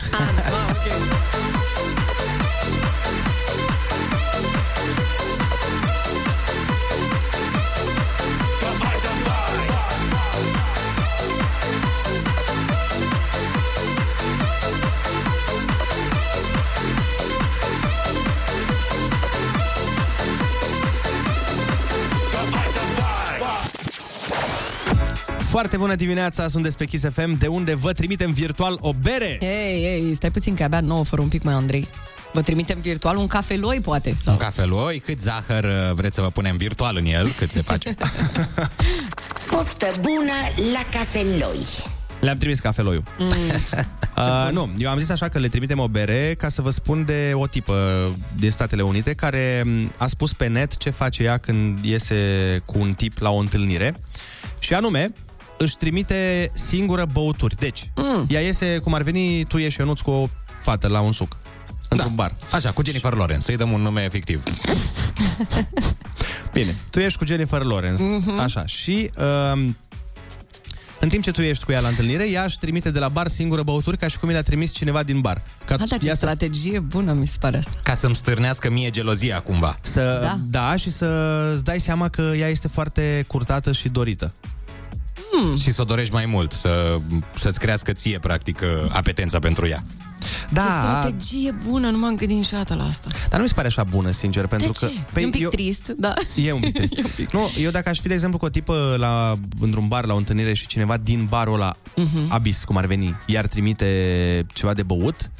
Foarte bună dimineața, sunt despre Kiss FM, de unde vă trimitem virtual o bere. Ei, ei, stai puțin că abia nouă fără un pic mai Andrei. Vă trimitem virtual un cafeloi, poate. Un cafeloi, cât zahăr uh, vreți să vă punem virtual în el, cât se face. Poftă bună la cafeloi. Le-am trimis cafeloiul. Mm, Uh, nu, eu am zis așa că le trimitem o bere ca să vă spun de o tipă din Statele Unite care m, a spus pe net ce face ea când iese cu un tip la o întâlnire și anume își trimite singură băuturi. Deci, mm. ea iese cum ar veni, tu ieși Ionuț cu o fată la un suc. Într-un bar. Așa, cu Jennifer Lawrence, să-i dăm un nume fictiv. Bine, tu ești cu Jennifer Lawrence, Mhm. așa, și uh, În timp ce tu ești cu ea la întâlnire, ea își trimite de la bar singură băuturi ca și cum i le-a trimis cineva din bar. Ca Asta ce ea să, strategie bună mi se pare asta. Ca să-mi stârnească mie gelozia cumva. să Da. da. da, și să-ți dai seama că ea este foarte curtată și dorită. Hmm. Și să o dorești mai mult, să, să-ți crească ție, practic, apetența pentru ea. Ce strategie bună, nu m-am gândit niciodată la asta. Dar nu mi se pare așa bună, sincer, pentru de că... ce? e un pic trist, da. E un pic trist. nu, eu dacă aș fi, de exemplu, cu o tipă la, într-un bar, la o întâlnire și cineva din barul ăla, Mhm. abis, cum ar veni, iar trimite ceva de băut,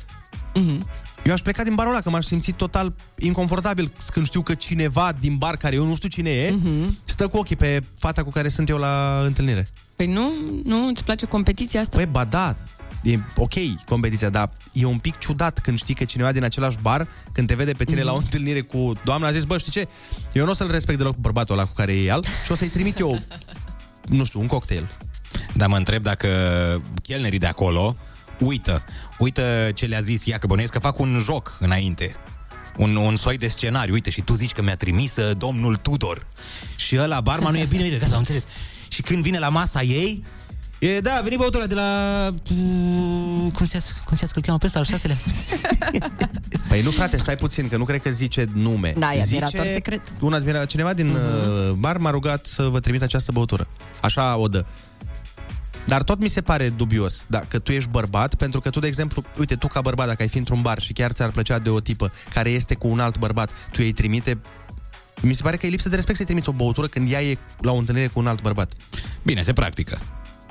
Mhm. eu aș pleca din barul ăla, că m-aș simți total inconfortabil când știu că cineva din bar, care eu nu știu cine e, Mhm. stă cu ochii pe fata cu care sunt eu la întâlnire. Păi nu, nu, îți place competiția asta? Păi, ba da, e ok competiția, dar e un pic ciudat când știi că cineva din același bar, când te vede pe tine Mhm. la o întâlnire cu doamna, a zis, bă, știi ce? Eu nu o să-l respect deloc pe bărbatul ăla cu care e el și o să-i trimit eu, nu știu, un cocktail. Dar mă întreb dacă chelnerii de acolo uită, uită ce le-a zis ea, că bănuiesc că fac un joc înainte. Un, un soi de scenariu. Uite, și tu zici că mi-a trimis uh, domnul Tudor. Și ăla, barmanul e bine, bine, gata, am înțeles. Și când vine la masa ei, E, da, a venit băutura de la... uh, Cum se cum se că îl cheamă pe ăsta, al șaselea? Păi nu, frate, stai puțin, că nu cred că zice nume. Da, e zice, admirator secret. Un admira, cineva din uh-huh. bar m-a rugat să vă trimit această băutură. Așa o dă. Dar tot mi se pare dubios dacă tu ești bărbat, pentru că tu, de exemplu, uite, tu ca bărbat, dacă ai fi într-un bar și chiar ți-ar plăcea de o tipă care este cu un alt bărbat, tu îi trimite mi se pare că e lipsă de respect să-i trimiți o băutură când ea e la o întâlnire cu un alt bărbat. Bine, se practică.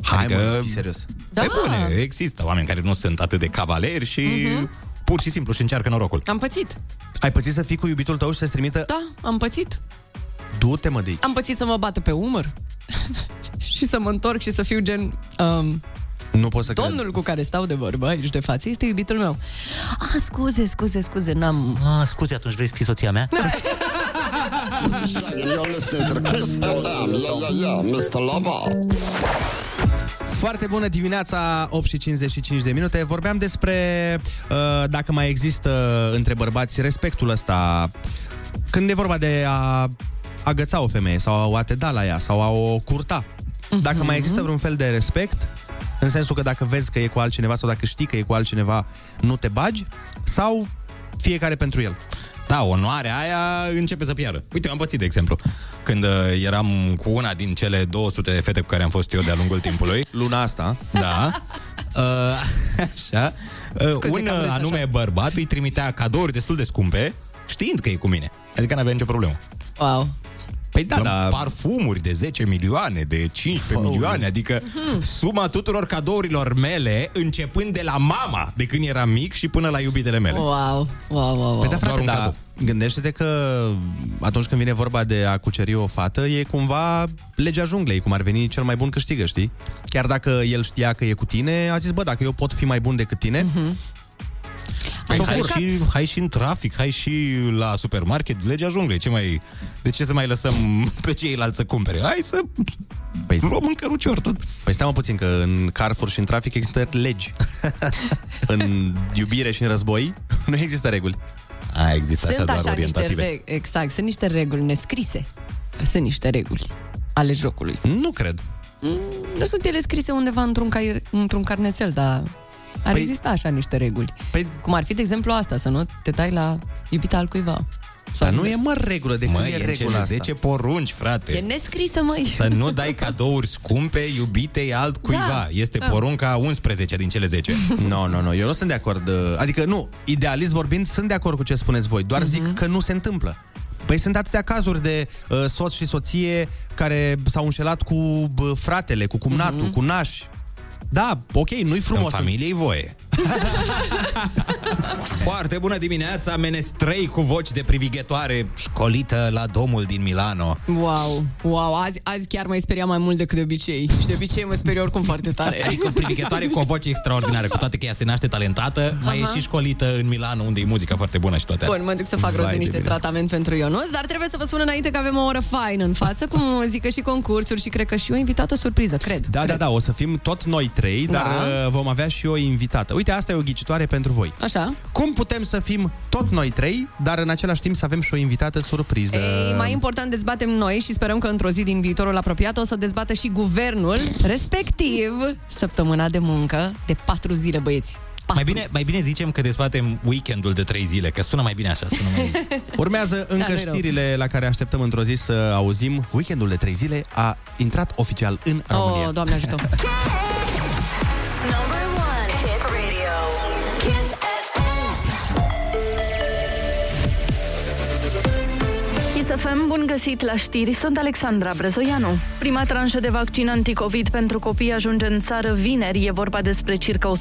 Hai, Adică- mă, fii serios. Da. Pe bune, există oameni care nu sunt atât de cavaleri și Mhm. pur și simplu și încearcă norocul. Am pățit. Ai pățit să fii cu iubitul tău și să-ți trimită... Da, am pățit. Du-te, mă, de aici. Am pățit să mă bată pe umăr și să mă întorc și să fiu gen... Um, Nu pot să domnul cu care stau de vorbă aici de față este iubitul meu. Ah, scuze, scuze, scuze, n-am... Ah, scuze, atunci vrei să fii soția mea? You're listening to the Kiss FM. Yeah, yeah, yeah, Mr. Lover. Foarte bună dimineața, 8 și 55 de minute. Vorbeam despre uh, dacă mai există între bărbați respectul ăsta când e vorba de a agăța o femeie sau a te da la ea sau a o curta. Dacă mai există vreun fel de respect, în sensul că dacă vezi că e cu altcineva sau dacă știi că e cu altcineva, nu te bagi, sau fiecare pentru el. Da, onoarea aia începe să piară. Uite, am pățit, de exemplu, când uh, eram cu una din cele 200 de fete cu care am fost eu de-a lungul timpului. Luna asta. Da. Uh, așa. Uh, Scuze un că am uh, râs așa. anume bărbat îi trimitea cadouri destul de scumpe, știind că e cu mine. Adică n-avea nicio problemă. Wow. Păi da, da. Parfumuri de 10 milioane, de 15 Fău. milioane, adică suma tuturor cadourilor mele, începând de la mama, de când eram mic și până la iubitele mele. Wow, wow, wow, wow. Păi da, Doar frate, un da, cadou. gândește-te că atunci când vine vorba de a cuceri o fată, e cumva legea junglei, cum ar veni cel mai bun câștigă, știi? Chiar dacă el știa că e cu tine, a zis, bă, dacă eu pot fi mai bun decât tine, Păi Am hai, încercat. și, hai și în trafic, hai și la supermarket, legea junglei. Ce mai, de ce să mai lăsăm pe ceilalți să cumpere? Hai să Păi- luăm în cărucior tot. Păi stai mă puțin, că în Carrefour și în trafic există legi. în iubire și în război nu există reguli. A, există Sunt așa niște re- exact, sunt niște reguli nescrise. Sunt niște reguli ale jocului. Nu cred. Mm, Nu sunt ele scrise undeva într-un, cai, într-un carnețel, dar ar Păi- exista așa niște reguli. Păi, Cum ar fi, de exemplu, asta, să nu te dai la iubita al cuiva. Sau dar nu e invers. mă regulă, de Mă, când e e în regula cele asta? 10 porunci, frate. E nescrisă, măi. Să nu dai cadouri scumpe iubitei altcuiva. Da. Este Da. porunca 11 din cele 10. Nu, no, nu, no, nu, eu nu sunt de acord. uh, Adică, nu, idealist vorbind, sunt de acord cu ce spuneți voi, doar zic că nu se întâmplă. Păi sunt atâtea cazuri de uh, soț și soție care s-au înșelat cu bă, fratele, cu cumnatul, cu nași. Da, ok, nu-i În frumos. familie e voie. Foarte bună dimineața, menestrei cu voci de privighetoare școlită la domul din Milano. Wow, wow, azi, azi chiar mă speria mai mult decât de obicei. Și de obicei mă sperie oricum foarte tare. Adică privighetoare cu o voce extraordinară, cu toate că ea se naște talentată, mai e Aha. și școlită în Milano, unde e muzica foarte bună și toate. Bun, mă duc să fac rost de Vai de niște mine. tratament pentru Ionuț, dar trebuie să vă spun înainte că avem o oră faină în față, cu muzică și concursuri și cred că și o invitată surpriză, cred. Da, da, da, o să fim tot noi trei, dar Da. uh, vom avea și o invitată. Uite, asta e o ghicitoare pentru voi. Așa. Așa. Cum putem să fim tot noi trei, dar în același timp să avem și o invitată surpriză? Ei, mai important dezbatem noi și sperăm că într-o zi din viitorul apropiat o să dezbată și guvernul, respectiv săptămâna de muncă de patru zile, băieți. Mai bine, mai bine zicem că dezbatem weekendul de trei zile, că sună mai bine așa. Sună mai... Urmează încă Da, nu-i rău. știrile la care așteptăm într-o zi să auzim. Weekendul de trei zile a intrat oficial în România. Oh, Doamne ajută! FM, bun găsit la știri, sunt Alexandra Brezoianu. Prima tranșă de vaccin anticovid pentru copii ajunge în țară vineri. E vorba despre circa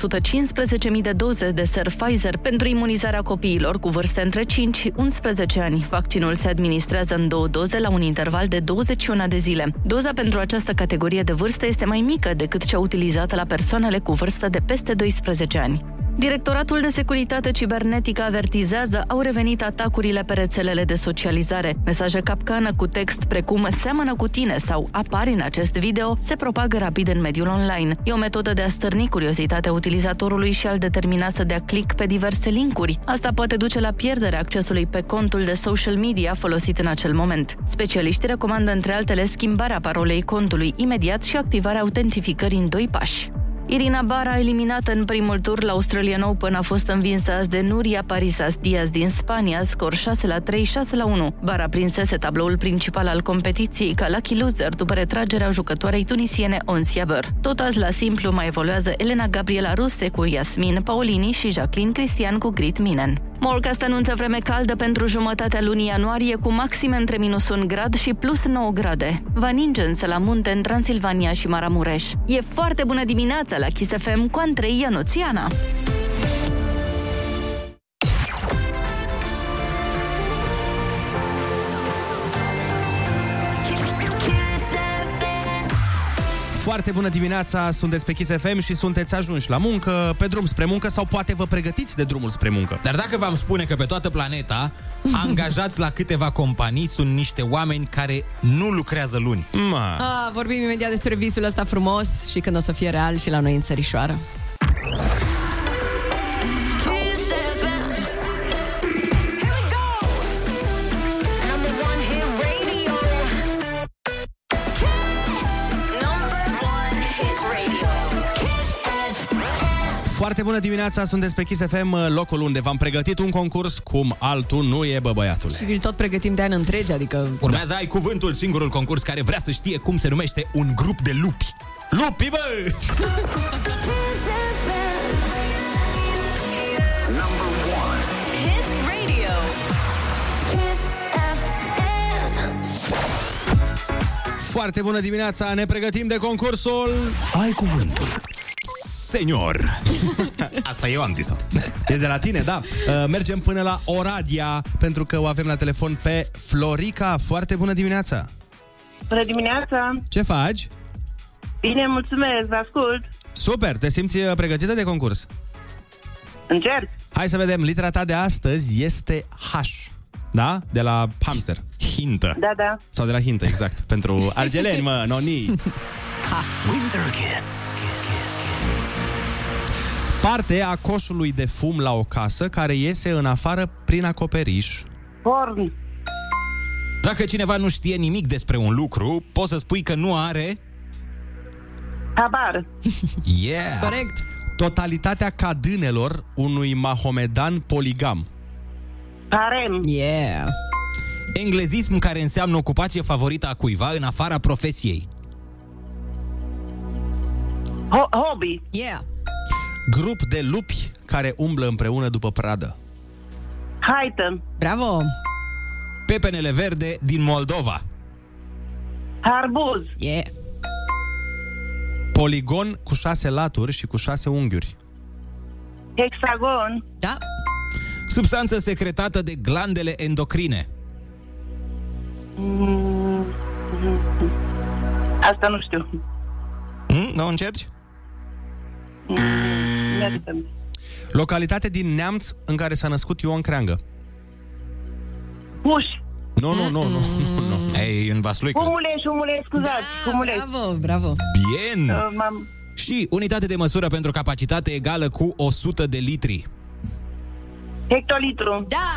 115.000 de doze de ser Pfizer pentru imunizarea copiilor cu vârste între 5 și 11 ani. Vaccinul se administrează în două doze la un interval de 21 de zile. Doza pentru această categorie de vârstă este mai mică decât cea utilizată la persoanele cu vârstă de peste 12 ani. Directoratul de Securitate Cibernetică avertizează au revenit atacurile pe rețelele de socializare. Mesaje capcană cu text precum seamănă cu tine sau apari în acest video se propagă rapid în mediul online. E o metodă de a stârni curiozitatea utilizatorului și a-l determina să dea click pe diverse linkuri. Asta poate duce la pierderea accesului pe contul de social media folosit în acel moment. Specialiștii recomandă între altele schimbarea parolei contului imediat și activarea autentificării în doi pași. Irina Bara, eliminată în primul tur la Australian Open, a fost învinsă azi de Nuria Parisas Diaz din Spania, scor 6 la 3, 6 la 1. Bara prinsese tabloul principal al competiției ca lucky loser după retragerea jucătoarei tunisiene Ons Jabeur. Tot azi la simplu mai evoluează Elena Gabriela Ruse cu Yasmin Paulini și Jacqueline Cristian cu Grit Minen. Morcast anunță vreme caldă pentru jumătatea lunii ianuarie cu maxime între minus 1 grad și plus 9 grade. Va ninge însă la munte în Transilvania și Maramureș. E foarte bună dimineața la Kiss FM cu Andrei Ionuțiana. Foarte bună dimineața, sunteți pe Kiss FM și sunteți ajunși la muncă, pe drum spre muncă sau poate vă pregătiți de drumul spre muncă. Dar dacă v-am spune că pe toată planeta, angajați la câteva companii sunt niște oameni care nu lucrează luni. Ma. Ah, vorbim imediat despre visul ăsta frumos și când o să fie real și la noi în țărișoară. Bună dimineața, sunteți pe Kiss FM, locul unde v-am pregătit un concurs cum altul nu e, bă băiatul. Și îl tot pregătim de ani întregi, adică... Urmează ai cuvântul, singurul concurs care vrea să știe cum se numește un grup de lupi. Lupi, bă! Kiss FM. Number one hit radio. Kiss FM. Foarte bună dimineața, ne pregătim de concursul... Ai cuvântul. Senior. Asta eu am zis-o. E de la tine, da. Uh, Mergem până la Oradea, pentru că o avem la telefon pe Florica. Foarte bună dimineața! Bună dimineața! Ce faci? Bine, mulțumesc, vă ascult. Super, te simți uh, pregătită de concurs? Încerc. Hai să vedem, litera ta de astăzi este H. Da? De la hamster. Hintă. Da, da. Sau de la hintă, exact. Pentru argeleni, mă, noni. Winter Kiss. Parte a coșului de fum la o casă care iese în afară prin acoperiș. Porn. Dacă cineva nu știe nimic despre un lucru, poți să spui că nu are... Habar. Yeah! Corect. Totalitatea cadânelor unui mahomedan poligam. Harem. Yeah. Englezism care înseamnă ocupație favorită a cuiva în afara profesiei. Ho- hobby. Yeah. Grup de lupi care umblă împreună după pradă. Haită. Bravo. Pepenele verde din Moldova. Harbuz. Yeah. Poligon cu șase laturi și cu șase unghiuri. Hexagon. Da. Substanță secretată de glandele endocrine. Mm. Asta nu știu. Mm, nu încerci? Mm. Iartă-mă. Localitate din Neamț în care s-a născut Ion Creangă. Puș. Nu, nu, nu, nu, nu, nu. Ei, în Vaslui, cred. Umuleș, umuleș, scuzați. Da, umuleș. bravo, bravo. Bien! Uh, m-am... Și unitate de măsură pentru capacitate egală cu 100 de litri. Hectolitru. Da!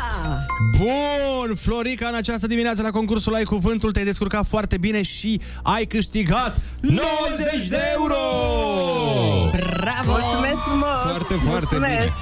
Bun, Florica, în această dimineață la concursul Ai Cuvântul te-ai descurcat foarte bine și ai câștigat 90 de euro! Bravo! Mulțumesc frumos! Foarte, foarte Mulțumesc. bine.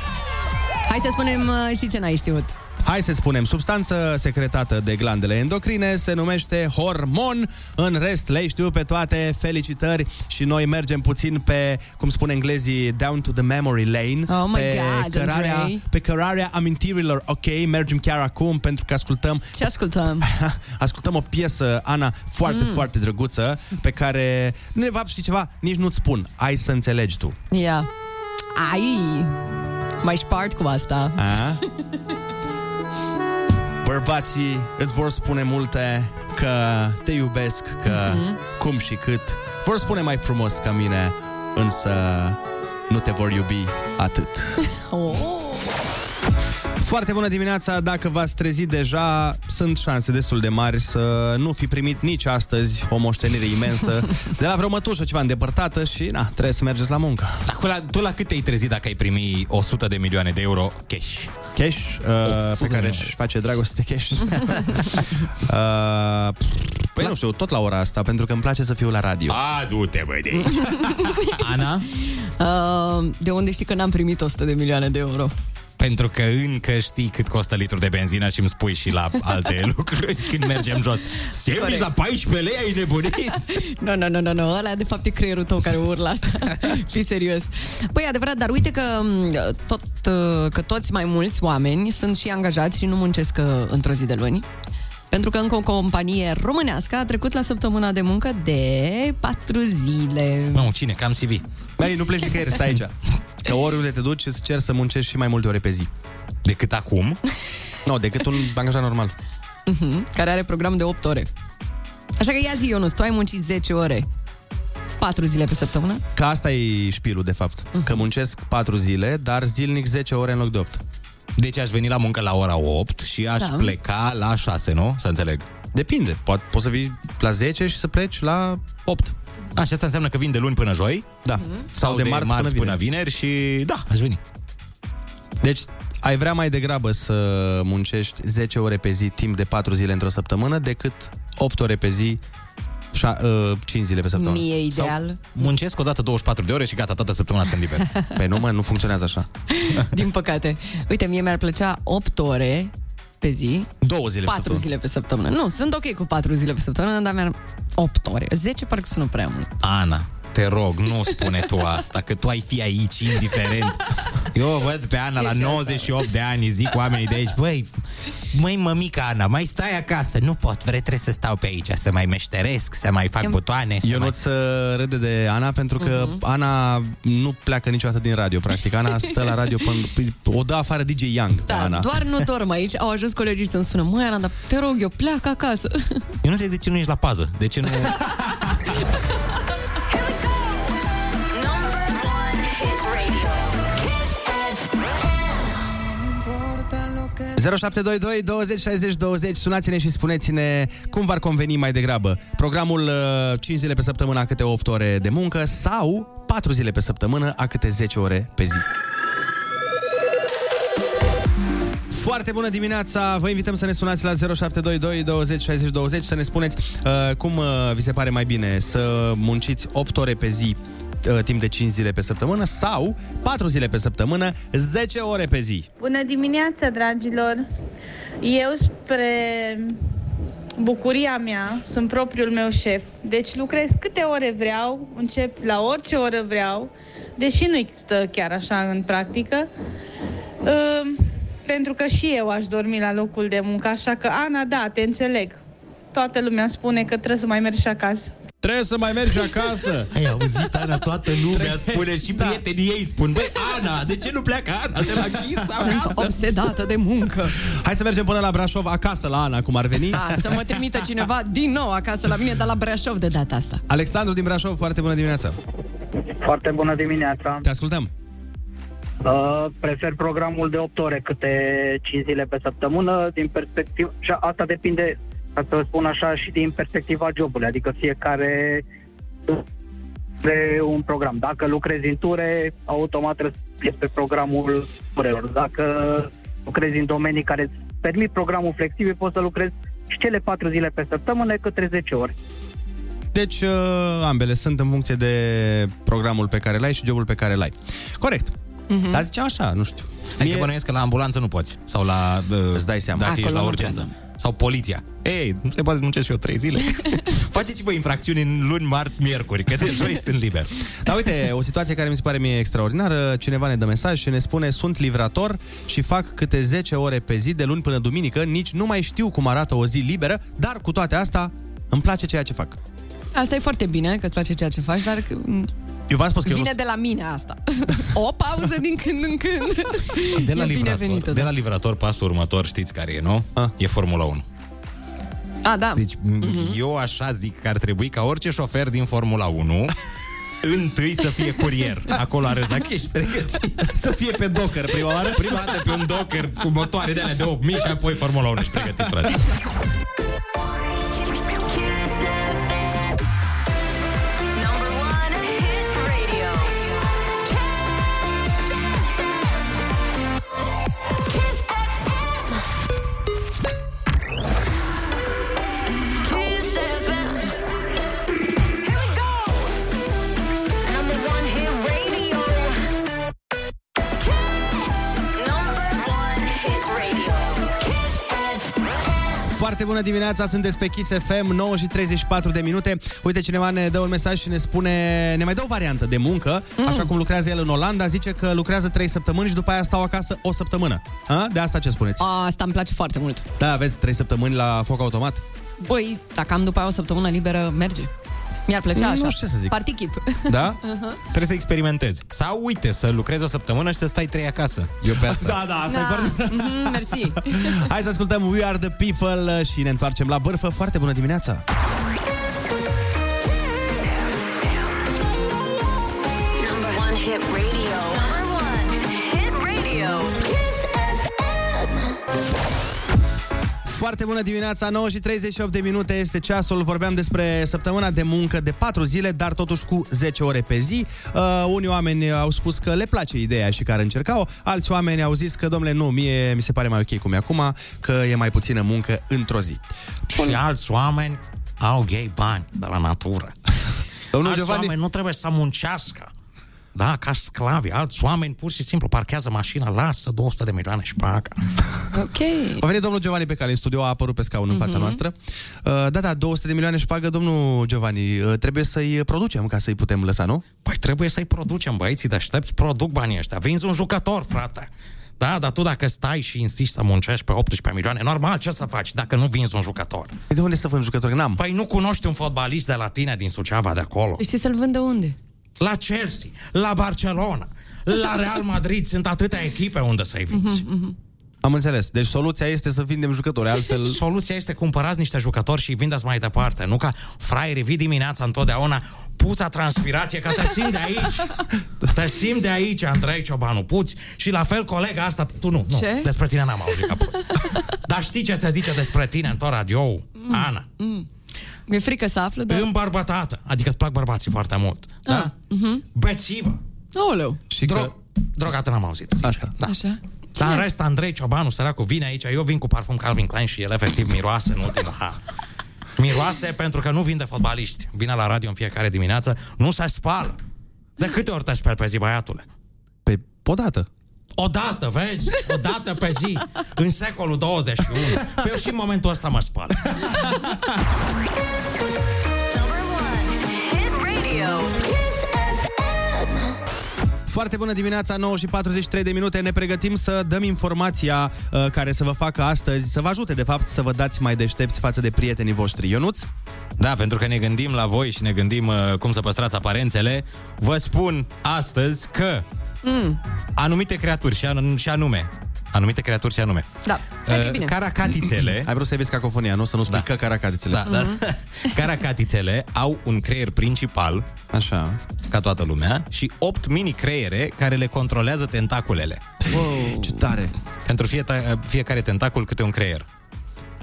Hai să spunem uh, și ce n-ai știut. Hai să spunem, substanță secretată de glandele endocrine se numește hormon. În rest, le știu pe toate, felicitări și noi mergem puțin pe, cum spun englezii, down to the memory lane. Oh my pe God, cărarea, Andrei. pe cărarea amintirilor, ok? Mergem chiar acum pentru că ascultăm Ce ascultăm? ascultăm o piesă, Ana, foarte, mm. foarte drăguță, pe care, de fapt, știi ceva, nici nu-ți spun, ai să înțelegi tu. Ia. Ai! Mai spart cu asta. A? Bărbații îți vor spune multe că te iubesc, că Mhm. cum și cât. Vor spune mai frumos ca mine, însă nu te vor iubi atât. Oh. Foarte bună dimineața, dacă v-ați trezit deja, sunt șanse destul de mari să nu fi primit nici astăzi o moștenire imensă de la vreo mătușă ceva îndepărtată și na, trebuie să mergeți la muncă. Acum, la, tu la cât te-ai trezit dacă ai primi 100 de milioane de euro cash? Cash, uh, pe care își face dragoste cash. uh, păi nu știu, tot la ora asta, pentru că îmi place să fiu la radio. A, du-te, băi, de aici. Ana? Uh, de unde știi că n-am primit 100 de milioane de euro? Pentru că încă știi cât costă litru de benzină și îmi spui și la alte lucruri când mergem jos. Sandwich Corect. la 14 lei, ai nebunit? Nu, nu, nu, nu, nu, ăla de fapt e creierul tău care urlă asta. Fii serios. Păi, adevărat, dar uite că, m, tot, uh, că toți mai mulți oameni sunt și angajați și nu muncesc uh, într-o zi de luni. Pentru că încă o companie românească a trecut la săptămâna de muncă de 4 zile. Nu, cine? Cam CV. Băi, nu pleci nicăieri, stai aici. Că oriunde te duci, îți cer să muncești și mai multe ore pe zi. Decât acum? Nu, decât un angajat normal. Uh-huh, care are program de 8 ore. Așa că ia zi, Ionuț, tu ai muncit 10 ore. 4 zile pe săptămână? Că asta e șpilul, de fapt. Că muncesc 4 zile, dar zilnic 10 ore în loc de 8. Deci aș veni la muncă la ora 8 și aș Da. da. pleca la 6, nu? Să înțeleg. Depinde. Poate, poți să vii la 10 și să pleci la 8. A, și asta înseamnă că vin de luni până joi? Da. Sau, sau de, de marți, marți până, până vineri și da, aș veni. Deci ai vrea mai degrabă să muncești 10 ore pe zi timp de 4 zile într-o săptămână decât 8 ore pe zi șa, uh, 5 zile pe săptămână. Mie ideal. Sau muncesc o dată 24 de ore și gata, toată săptămâna sunt liber. Păi nu, mă, nu funcționează așa. Din păcate. Uite, mie mi-ar plăcea 8 ore pe zi. Două zile pe 4 săptămână. zile pe săptămână. Nu, sunt ok cu 4 zile pe săptămână, dar mi-ar 8 ore. 10 parcă sună prea mult. Ana, te rog, nu spune tu asta, că tu ai fi aici indiferent. Eu o văd pe Ana la E și asta. 98 de ani, zic oamenii de aici, băi, măi, mămica Ana, mai stai acasă. Nu pot, vreți, trebuie să stau pe aici, să mai meșteresc, să mai fac butoane. Să Eu mai... nu să râde de Ana pentru că Mhm. Ana nu pleacă niciodată din radio, practic. Ana stă la radio până... O dă afară DJ Young pe Da, Ana. doar nu dorm aici. Au ajuns colegii să-mi spună, măi, Ana, dar te rog, eu pleacă acasă. Eu nu zic de ce nu ești la pază, de ce nu... 0722 20 60 20 Sunați-ne și spuneți-ne cum v-ar conveni mai degrabă. Programul uh, 5 zile pe săptămână a câte 8 ore de muncă Sau 4 zile pe săptămână a câte 10 ore pe zi. Foarte bună dimineața! Vă invităm să ne sunați la 0722 20 60 20 să ne spuneți uh, cum uh, vi se pare mai bine să munciți 8 ore pe zi uh, timp de 5 zile pe săptămână sau 4 zile pe săptămână, 10 ore pe zi. Bună dimineața, dragilor! Eu, spre bucuria mea, sunt propriul meu șef. Deci lucrez câte ore vreau, încep la orice oră vreau, deși nu stă chiar așa în practică. Uh, pentru că și eu aș dormi la locul de muncă, așa că, Ana, da, te înțeleg. Toată lumea spune că trebuie să mai mergi și acasă. Trebuie să mai mergi acasă. Ai auzit, Ana, toată lumea spune și prietenii ei spun Băi, Ana, de ce nu pleacă Ana de la Chis Sunt acasă? obsedată de muncă. Hai să mergem până la Brașov, acasă la Ana, cum ar veni. Da, să mă trimită cineva din nou acasă la mine, dar la Brașov de data asta. Alexandru din Brașov, foarte bună dimineața. Foarte bună dimineața. Te ascultăm. Uh, prefer programul de 8 ore câte 5 zile pe săptămână din perspectivă și asta depinde, ca să spun așa, și din perspectiva jobului, adică fiecare de un program. Dacă lucrezi în ture, automat trebuie să fie pe programul turelor. Dacă lucrezi în domenii care îți permit programul flexibil, poți să lucrezi și cele patru zile pe săptămână către 10 ore. Deci, uh, ambele sunt în funcție de programul pe care l-ai și jobul pe care l-ai. Corect. Mhm. Dar ziceam așa, nu știu. Adică bănuiesc că la ambulanță nu poți. Sau la... Uh, Îți dai seama. Dacă Acolo ești la nu urgență. Sau poliția. Ei, nu se poate să muncesc și eu trei zile. Faceți-vă infracțiuni în luni, marți, miercuri, că de joi sunt liber. Dar uite, o situație care mi se pare mie extraordinară. Cineva ne dă mesaj și ne spune Sunt livrator și fac câte 10 ore pe zi de luni până duminică Nici nu mai știu cum arată o zi liberă Dar cu toate astea îmi place ceea ce fac Asta e foarte bine, că îți place ceea ce faci, dar că, m, Eu v-am spus că eu vine nu... de la mine asta. O pauză din când în când. De la, e livrator, binevenită. de da. la livrator, pasul următor, știți care e, nu? Ah. E Formula 1. A, da. Deci uh-huh. eu așa zic că ar trebui ca orice șofer din Formula 1 întâi să fie curier. Acolo arăți dacă ești pregătit. Să fie pe Docker prima oară Prima dată pe un Docker cu motoare de alea de 8000 și apoi Formula 1 ești pregătit, frate. Foarte bună dimineața, sunteți pe Kiss FM 9 și 34 de minute Uite, cineva ne dă un mesaj și ne spune Ne mai dă o variantă de muncă mm. Așa cum lucrează el în Olanda Zice că lucrează 3 săptămâni și după aia stau acasă o săptămână A? De asta ce spuneți? Asta îmi place foarte mult. Da, aveți 3 săptămâni la foc automat? Băi, dacă am după aia o săptămână liberă, merge. Mi-ar plăcea Nu așa. știu ce să zic. Partichip. Da? Trebuie să experimentezi. Sau uite, să lucrezi o săptămână și să stai trei acasă. Eu pe asta. Da, da, asta e foarte... Mhm, mersi. Hai să ascultăm We Are The People și ne întoarcem la bârfă. Foarte bună dimineața! Foarte bună dimineața, 9 și 38 de minute este ceasul. Vorbeam despre săptămâna de muncă de 4 zile, dar totuși cu 10 ore pe zi. Uh, unii oameni au spus că le place ideea și care încercau, alți oameni au zis că, domnule, nu, mie mi se pare mai ok cum e acum, că e mai puțină muncă într-o zi. Și alți oameni au gay bani de la natură. Domnul alți Giovanni- oameni nu trebuie să muncească. Da, ca sclavi. Alți oameni pur și simplu parchează mașina, lasă 200 de milioane și paga. Ok. A venit domnul Giovanni pe cale în studio, a apărut pe scaun în fața Mhm. noastră. Uh, da, da, 200 de milioane și pagă domnul Giovanni. Uh, trebuie să-i producem ca să-i putem lăsa, nu? Păi trebuie să-i producem, băieții deștepți, produc banii ăștia. Vinzi un jucător, frate. Da, dar tu dacă stai și insisti să muncești pe 18 milioane, normal, ce să faci dacă nu vinzi un jucător? Păi de unde să vând jucători? N-am. Păi nu cunoști un fotbalist de la tine din Suceava de acolo? Știi să-l vând de unde? La Chelsea, la Barcelona, la Real Madrid, sunt atâtea echipe unde să-i vinzi. Mhm, Am înțeles. Deci soluția este să vindem jucători, altfel... Soluția este cumpărați niște jucători și îi vindeți mai departe. Nu ca fraierii vii dimineața întotdeauna puța transpirație, că te simt de aici. Te simt de aici, Andrei Ciobanu, puți. Și la fel colega asta, tu nu, nu. Ce? Despre tine n-am auzit că puți. Dar știi ce ți zice despre tine în tot radio, Ana? Mm. Mi-e frică să aflu, dar... Îmbărbătată, adică îți plac bărbații foarte mult. Da? Mhm. Bețivă. Aoleu. Și Drog, că... Drogată n-am auzit. Sincer. Asta. Da. Așa. Dar în rest, Andrei Ciobanu, săracul, vine aici, eu vin cu parfum Calvin Klein și el efectiv miroase în ultimul ha. Miroase pentru că nu vinde fotbaliști. Vine la radio în fiecare dimineață, nu se spală. De câte ori te speli pe zi, băiatule? Pe odată. O dată, vezi? O dată pe zi, în secolul 21. Pe eu și în momentul ăsta mă spăl. Foarte bună dimineața, 9 și 43 de minute. Ne pregătim să dăm informația uh, care să vă facă astăzi, să vă ajute, de fapt, să vă dați mai deștepți față de prietenii voștri. Ionuț? Da, pentru că ne gândim la voi și ne gândim uh, cum să păstrați aparențele, vă spun astăzi că Mm. anumite creaturi și, anum- și anume, anumite creaturi și anume, Da. Hai că uh, bine. caracatițele, Ai vrut să vezi cacofonia, nu? Să nu spui Da. că caracatițele. da, da, caracatițele au un creier principal, Așa. ca toată lumea, și opt mini-creiere care le controlează tentaculele. Wow. Ce tare. Pentru fie, fiecare tentacul câte un creier.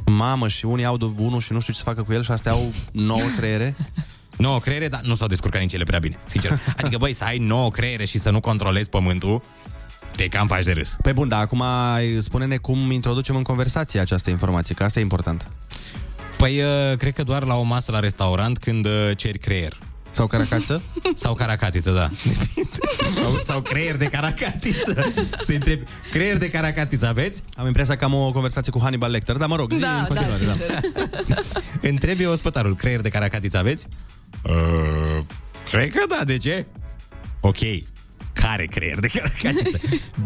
Mamă, și unii au de unul și nu știu ce să facă cu el și astea au nouă creiere. Nouă creiere, dar nu s-au descurcat nici ele prea bine, sincer. Adică, băi, să ai nouă creiere și să nu controlezi pământul, te cam faci de râs. Pe bun, dar acum spune-ne cum introducem în conversație această informație, că asta e important. Păi, uh, cred că doar la o masă la restaurant când uh, ceri creier. Sau caracatiță? sau caracatiță, da. sau, sau creier de caracatiță. Să întrebi, creier de caracatiță aveți? Am impresia că am o conversație cu Hannibal Lecter, dar mă rog, zi Da, în da, continuare. sincer. Întrebi ospătarul, creier de caracatiță aveți? Uh, cred că da, de ce? Ok, care creier de caracatiță?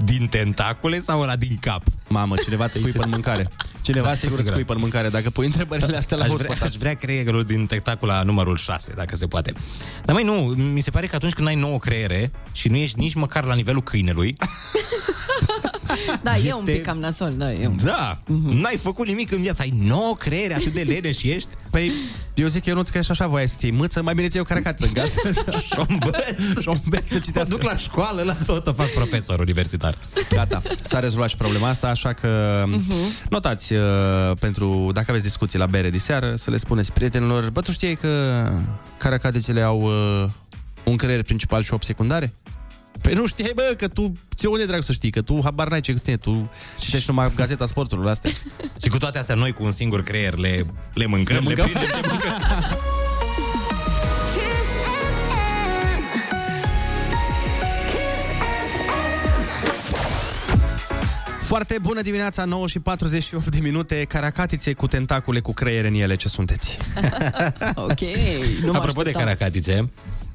Din tentacule sau ăla din cap? Mamă, cineva îți scuipă în mâncare. Cineva sigur îți scuipă în mâncare dacă pui întrebările astea la aș vrea, ospătar. aș vrea creierul din tentacula numărul 6, dacă se poate. Dar mai nu, mi se pare că atunci când ai nouă creiere și nu ești nici măcar la nivelul câinelui, Da, e Este- un pic cam nasol, da, e un... da, n-ai făcut nimic în viață, ai nouă creiere atât de leneș și ești. Păi, eu zic eu nu că ești așa voia să ții mâță, mai bine ți o caracatiță, gata. și o învăț. Și o înveți să Mă citească. duc la școală, la tot o fac profesor universitar. Gata, s-a rezolvat și problema asta, așa că Mhm. notați uh, pentru, dacă aveți discuții la bere de seară, să le spuneți prietenilor, bă, tu știi că caracatițele au uh, un creier principal și 8 secundare? Păi nu știai, bă, că tu, ți unde drag să știi, că tu habar n-ai ce cu tine, tu citești numai gazeta sporturilor astea. Și cu toate astea, noi cu un singur creier le, le mâncăm, Le le, mâncăm? prindem, le mâncăm. Foarte bună dimineața, 9 și 48 de minute, caracatițe cu tentacule cu creier în ele, ce sunteți? Ok, nu mă Apropo de așteptam. caracatițe,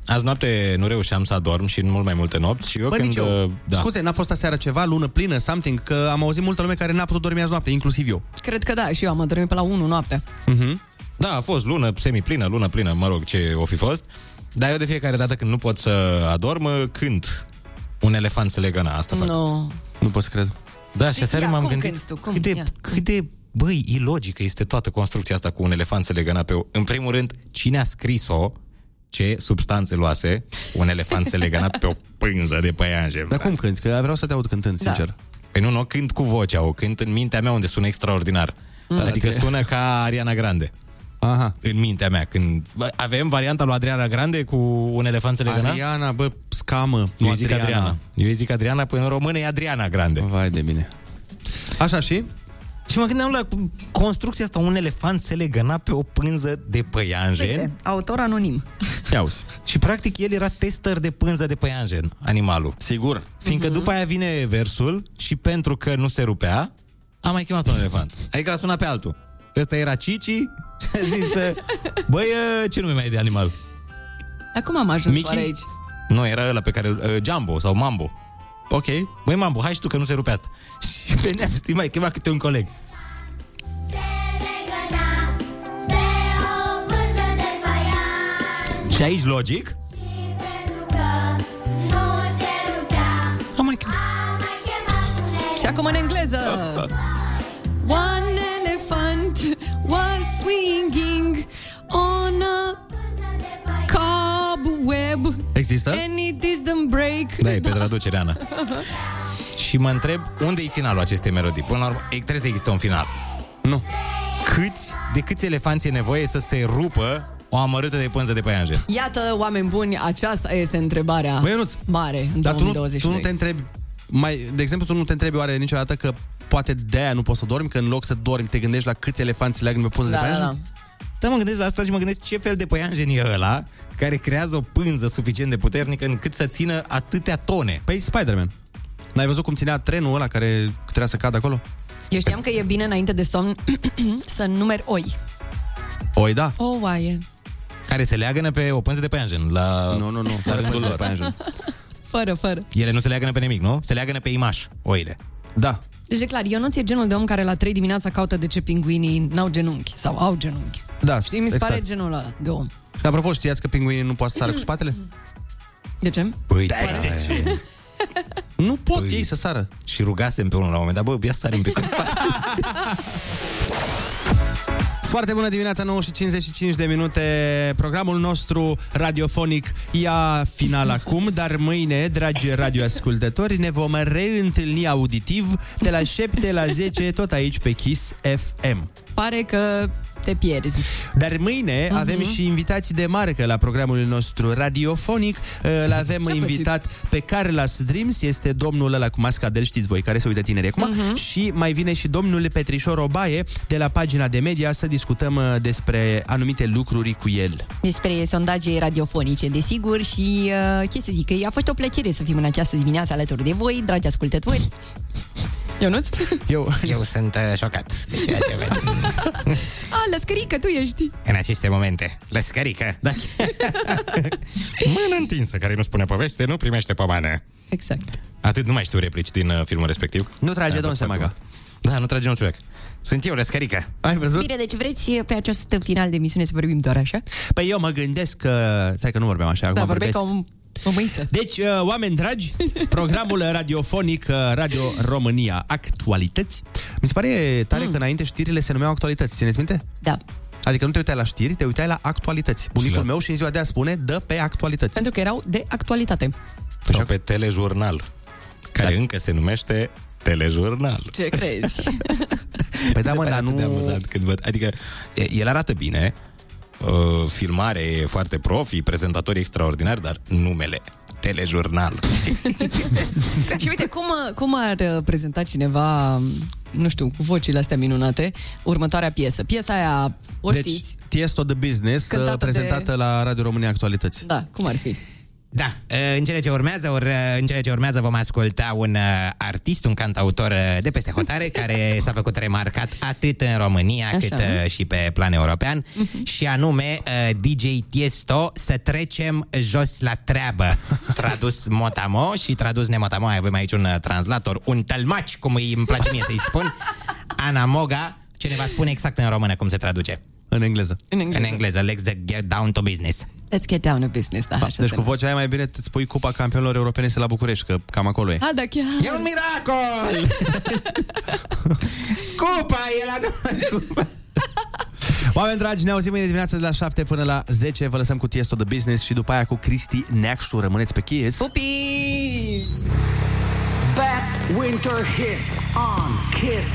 azi noapte nu reușeam să adorm și în mult mai multe nopți și eu Bă, când... nici eu. uh, Da. Scuze, n-a fost aseară ceva, lună plină, something, că am auzit multă lume care n-a putut dormi azi noapte, inclusiv eu. Cred că da, și eu am adormit pe la 1 noaptea. Uh-huh. Da, a fost lună semiplină, lună plină, mă rog, ce o fi fost. Dar eu de fiecare dată când nu pot să adorm, cânt un elefant se legăna. Asta fac. No. Nu pot să cred. Da, și Și aseară ia, m-am cum gândit cânti tu? Cum? cât de, Ia. cât de, băi, ilogică este toată construcția asta cu un elefant se legăna pe... o- În primul rând, cine a scris-o, ce substanțe luase un elefant se legăna pe o pânză de păianjen. Dar cum cânti? Că vreau să te aud cântând, Da. sincer. Păi nu, nu o cânt cu vocea, o cânt în mintea mea unde sună extraordinar. Mm. Adică sună ca Ariana Grande. Aha. În mintea mea. Când Bă, avem varianta lui Adriana Grande cu un elefant se legăna? Adriana, bă, scamă, Eu nu îi zic Adriana. Adriana. Eu îi zic Adriana, până în română e Adriana Grande. Vai de mine. Așa și? Și mă gândeam la construcția asta, un elefant se legăna pe o pânză de păianjen. Uite, autor anonim. Ia uzi. Și practic el era tester de pânză de păianjen, animalul. Sigur. Fiindcă Mhm. după aia vine versul și pentru că nu se rupea, a mai chemat un elefant. Adică l-a sunat pe altul. Ăsta era Cici și a zis, uh, băi, uh, ce nume mai e de animal? Acum am ajuns Mickey? oare aici. Nu, era ăla pe care, uh, Jumbo sau Mambo. Ok. Băi, Mambo, hai și tu că nu se rupe asta. Și venea, știi, mai chema câte un coleg. Și aici, logic, am mai chemat. Și acum în engleză. One elephant was swinging Există? and it didn't break. Da, e pe traducere, Ana. Și mă întreb, unde e finalul acestei melodii? Până la urmă, e- trebuie să existe un final. Nu. Câți, de câți elefanți e nevoie să se rupă o amărâtă de pânză de păianjen? Iată, oameni buni, aceasta este întrebarea Băi, Ionuț, mare în Dar tu nu, 2023. tu nu te întrebi, mai, de exemplu, tu nu te întrebi oare niciodată că poate de-aia nu poți să dormi, că în loc să dormi te gândești la câți elefanți leagă pe pânză da, de da, păianjen? da. Da, mă gândesc la asta și mă gândesc ce fel de păianjen e ăla care creează o pânză suficient de puternică încât să țină atâtea tone. Păi Spider-Man. N-ai văzut cum ținea trenul ăla care trebuia să cadă acolo? Eu știam că e bine înainte de somn să numeri oi. Oi, da. O oaie. Care se leagănă pe o pânză de păianjen. La... Nu, nu, nu. La Fără rândul pânză de lor. păianjen. Fără, fără. Ele nu se leagănă pe nimic, nu? Se leagănă pe imaș, oile. Da. Deci e clar, eu nu ți e genul de om care la 3 dimineața caută de ce pinguinii n-au genunchi sau au genunchi. Da, Știi, mi se exact. pare genul ăla de om. Și apropo, știați că pinguinii nu poate să sară cu spatele? De ce? Păi, de ce? Nu pot Păi- ei să sară. Și rugasem pe unul la un moment dat, bă, ia sarim pe câțiva. Foarte bună dimineața, 9 și 55 de minute. Programul nostru radiofonic ia final acum, dar mâine, dragi radioascultători, ne vom reîntâlni auditiv de la 7 la 10, tot aici pe Kiss FM. Pare că te pierzi. Dar mâine uh-huh. avem și invitații de marcă la programul nostru radiofonic. Uh, Îl avem Ce-a invitat pe Carlos Dreams, este domnul ăla cu mascadel, știți voi, care se uită tineri acum. Mhm. Și mai vine și domnul Petrișor Obaie de la pagina de media să discutăm uh, despre anumite lucruri cu el. Despre sondaje radiofonice, desigur, și uh, ce să zic, că a fost o plăcere să fim în această dimineață alături de voi, dragi ascultători. Ionuț? Eu, Eu sunt uh, șocat de ceea ce văd A, lăscărică, tu ești. în aceste momente. Lăscărică, da. Mână întinsă, care nu spune poveste, nu primește pomană. Exact. Atât nu mai știu replici din uh, filmul respectiv. Nu trage Da, domnul foarte Semaga. bun. Da, nu trage domnul Semaga. Sunt eu, Lăscărică. Ai văzut? Bine, deci vreți pe acest final de emisiune să vorbim doar așa? Păi eu mă gândesc că... Stai că nu vorbeam așa, Da, acum vorbeai vorbesc. ca un o măiță. Deci, uh, oameni dragi, programul radiofonic uh, Radio România Actualități. Mi se pare tare mm. că înainte știrile se numeau actualități. Țineți minte? Da. Adică nu te uitai la știri, te uitai la actualități. Bunicul meu și în ziua de azi spune, dă pe actualități. Pentru că erau de actualitate. Sau pe telejurnal, care da. încă se numește telejurnal. Ce crezi? Păi da, Se mă, pare dar atât de nu- amuzant când văd. Adică e- el arată bine, uh, filmare e foarte profi, prezentatori extraordinari, dar numele telejurnal. și uite, cum, cum ar uh, prezenta cineva, nu știu, cu vocile astea minunate, următoarea piesă? Piesa aia, o deci, știți? Tiesto The Business, Cântată uh, prezentată de- la Radio România Actualități. Da, cum ar fi? Da, în cele ce urmează, or, în cele ce urmează vom asculta un uh, artist, un cantautor uh, de peste hotare care s-a făcut remarcat atât în România Așa. cât uh, și pe plan european și anume uh, DJ Tiesto să trecem jos la treabă. Tradus motamo și tradus nemotamo, avem aici un uh, translator, un tălmaci, cum îi îmi place mie să-i spun, Ana Moga, ce ne va spune exact în română cum se traduce. În engleză. În engleză. În engleză, let's get down to business. Let's get down to business, da, așa Deci se cu vocea aia mai bine îți pui Cupa Campionilor Europene să la București, că cam acolo e. Ah, da, chiar. E un miracol! Cupa e la noi! Oameni dragi, ne auzim mâine dimineața de la 7 până la 10. Vă lăsăm cu Tiesto The Business și după aia cu Cristi Neacșu. Rămâneți pe Kiss. Pupi! Best winter hits on Kiss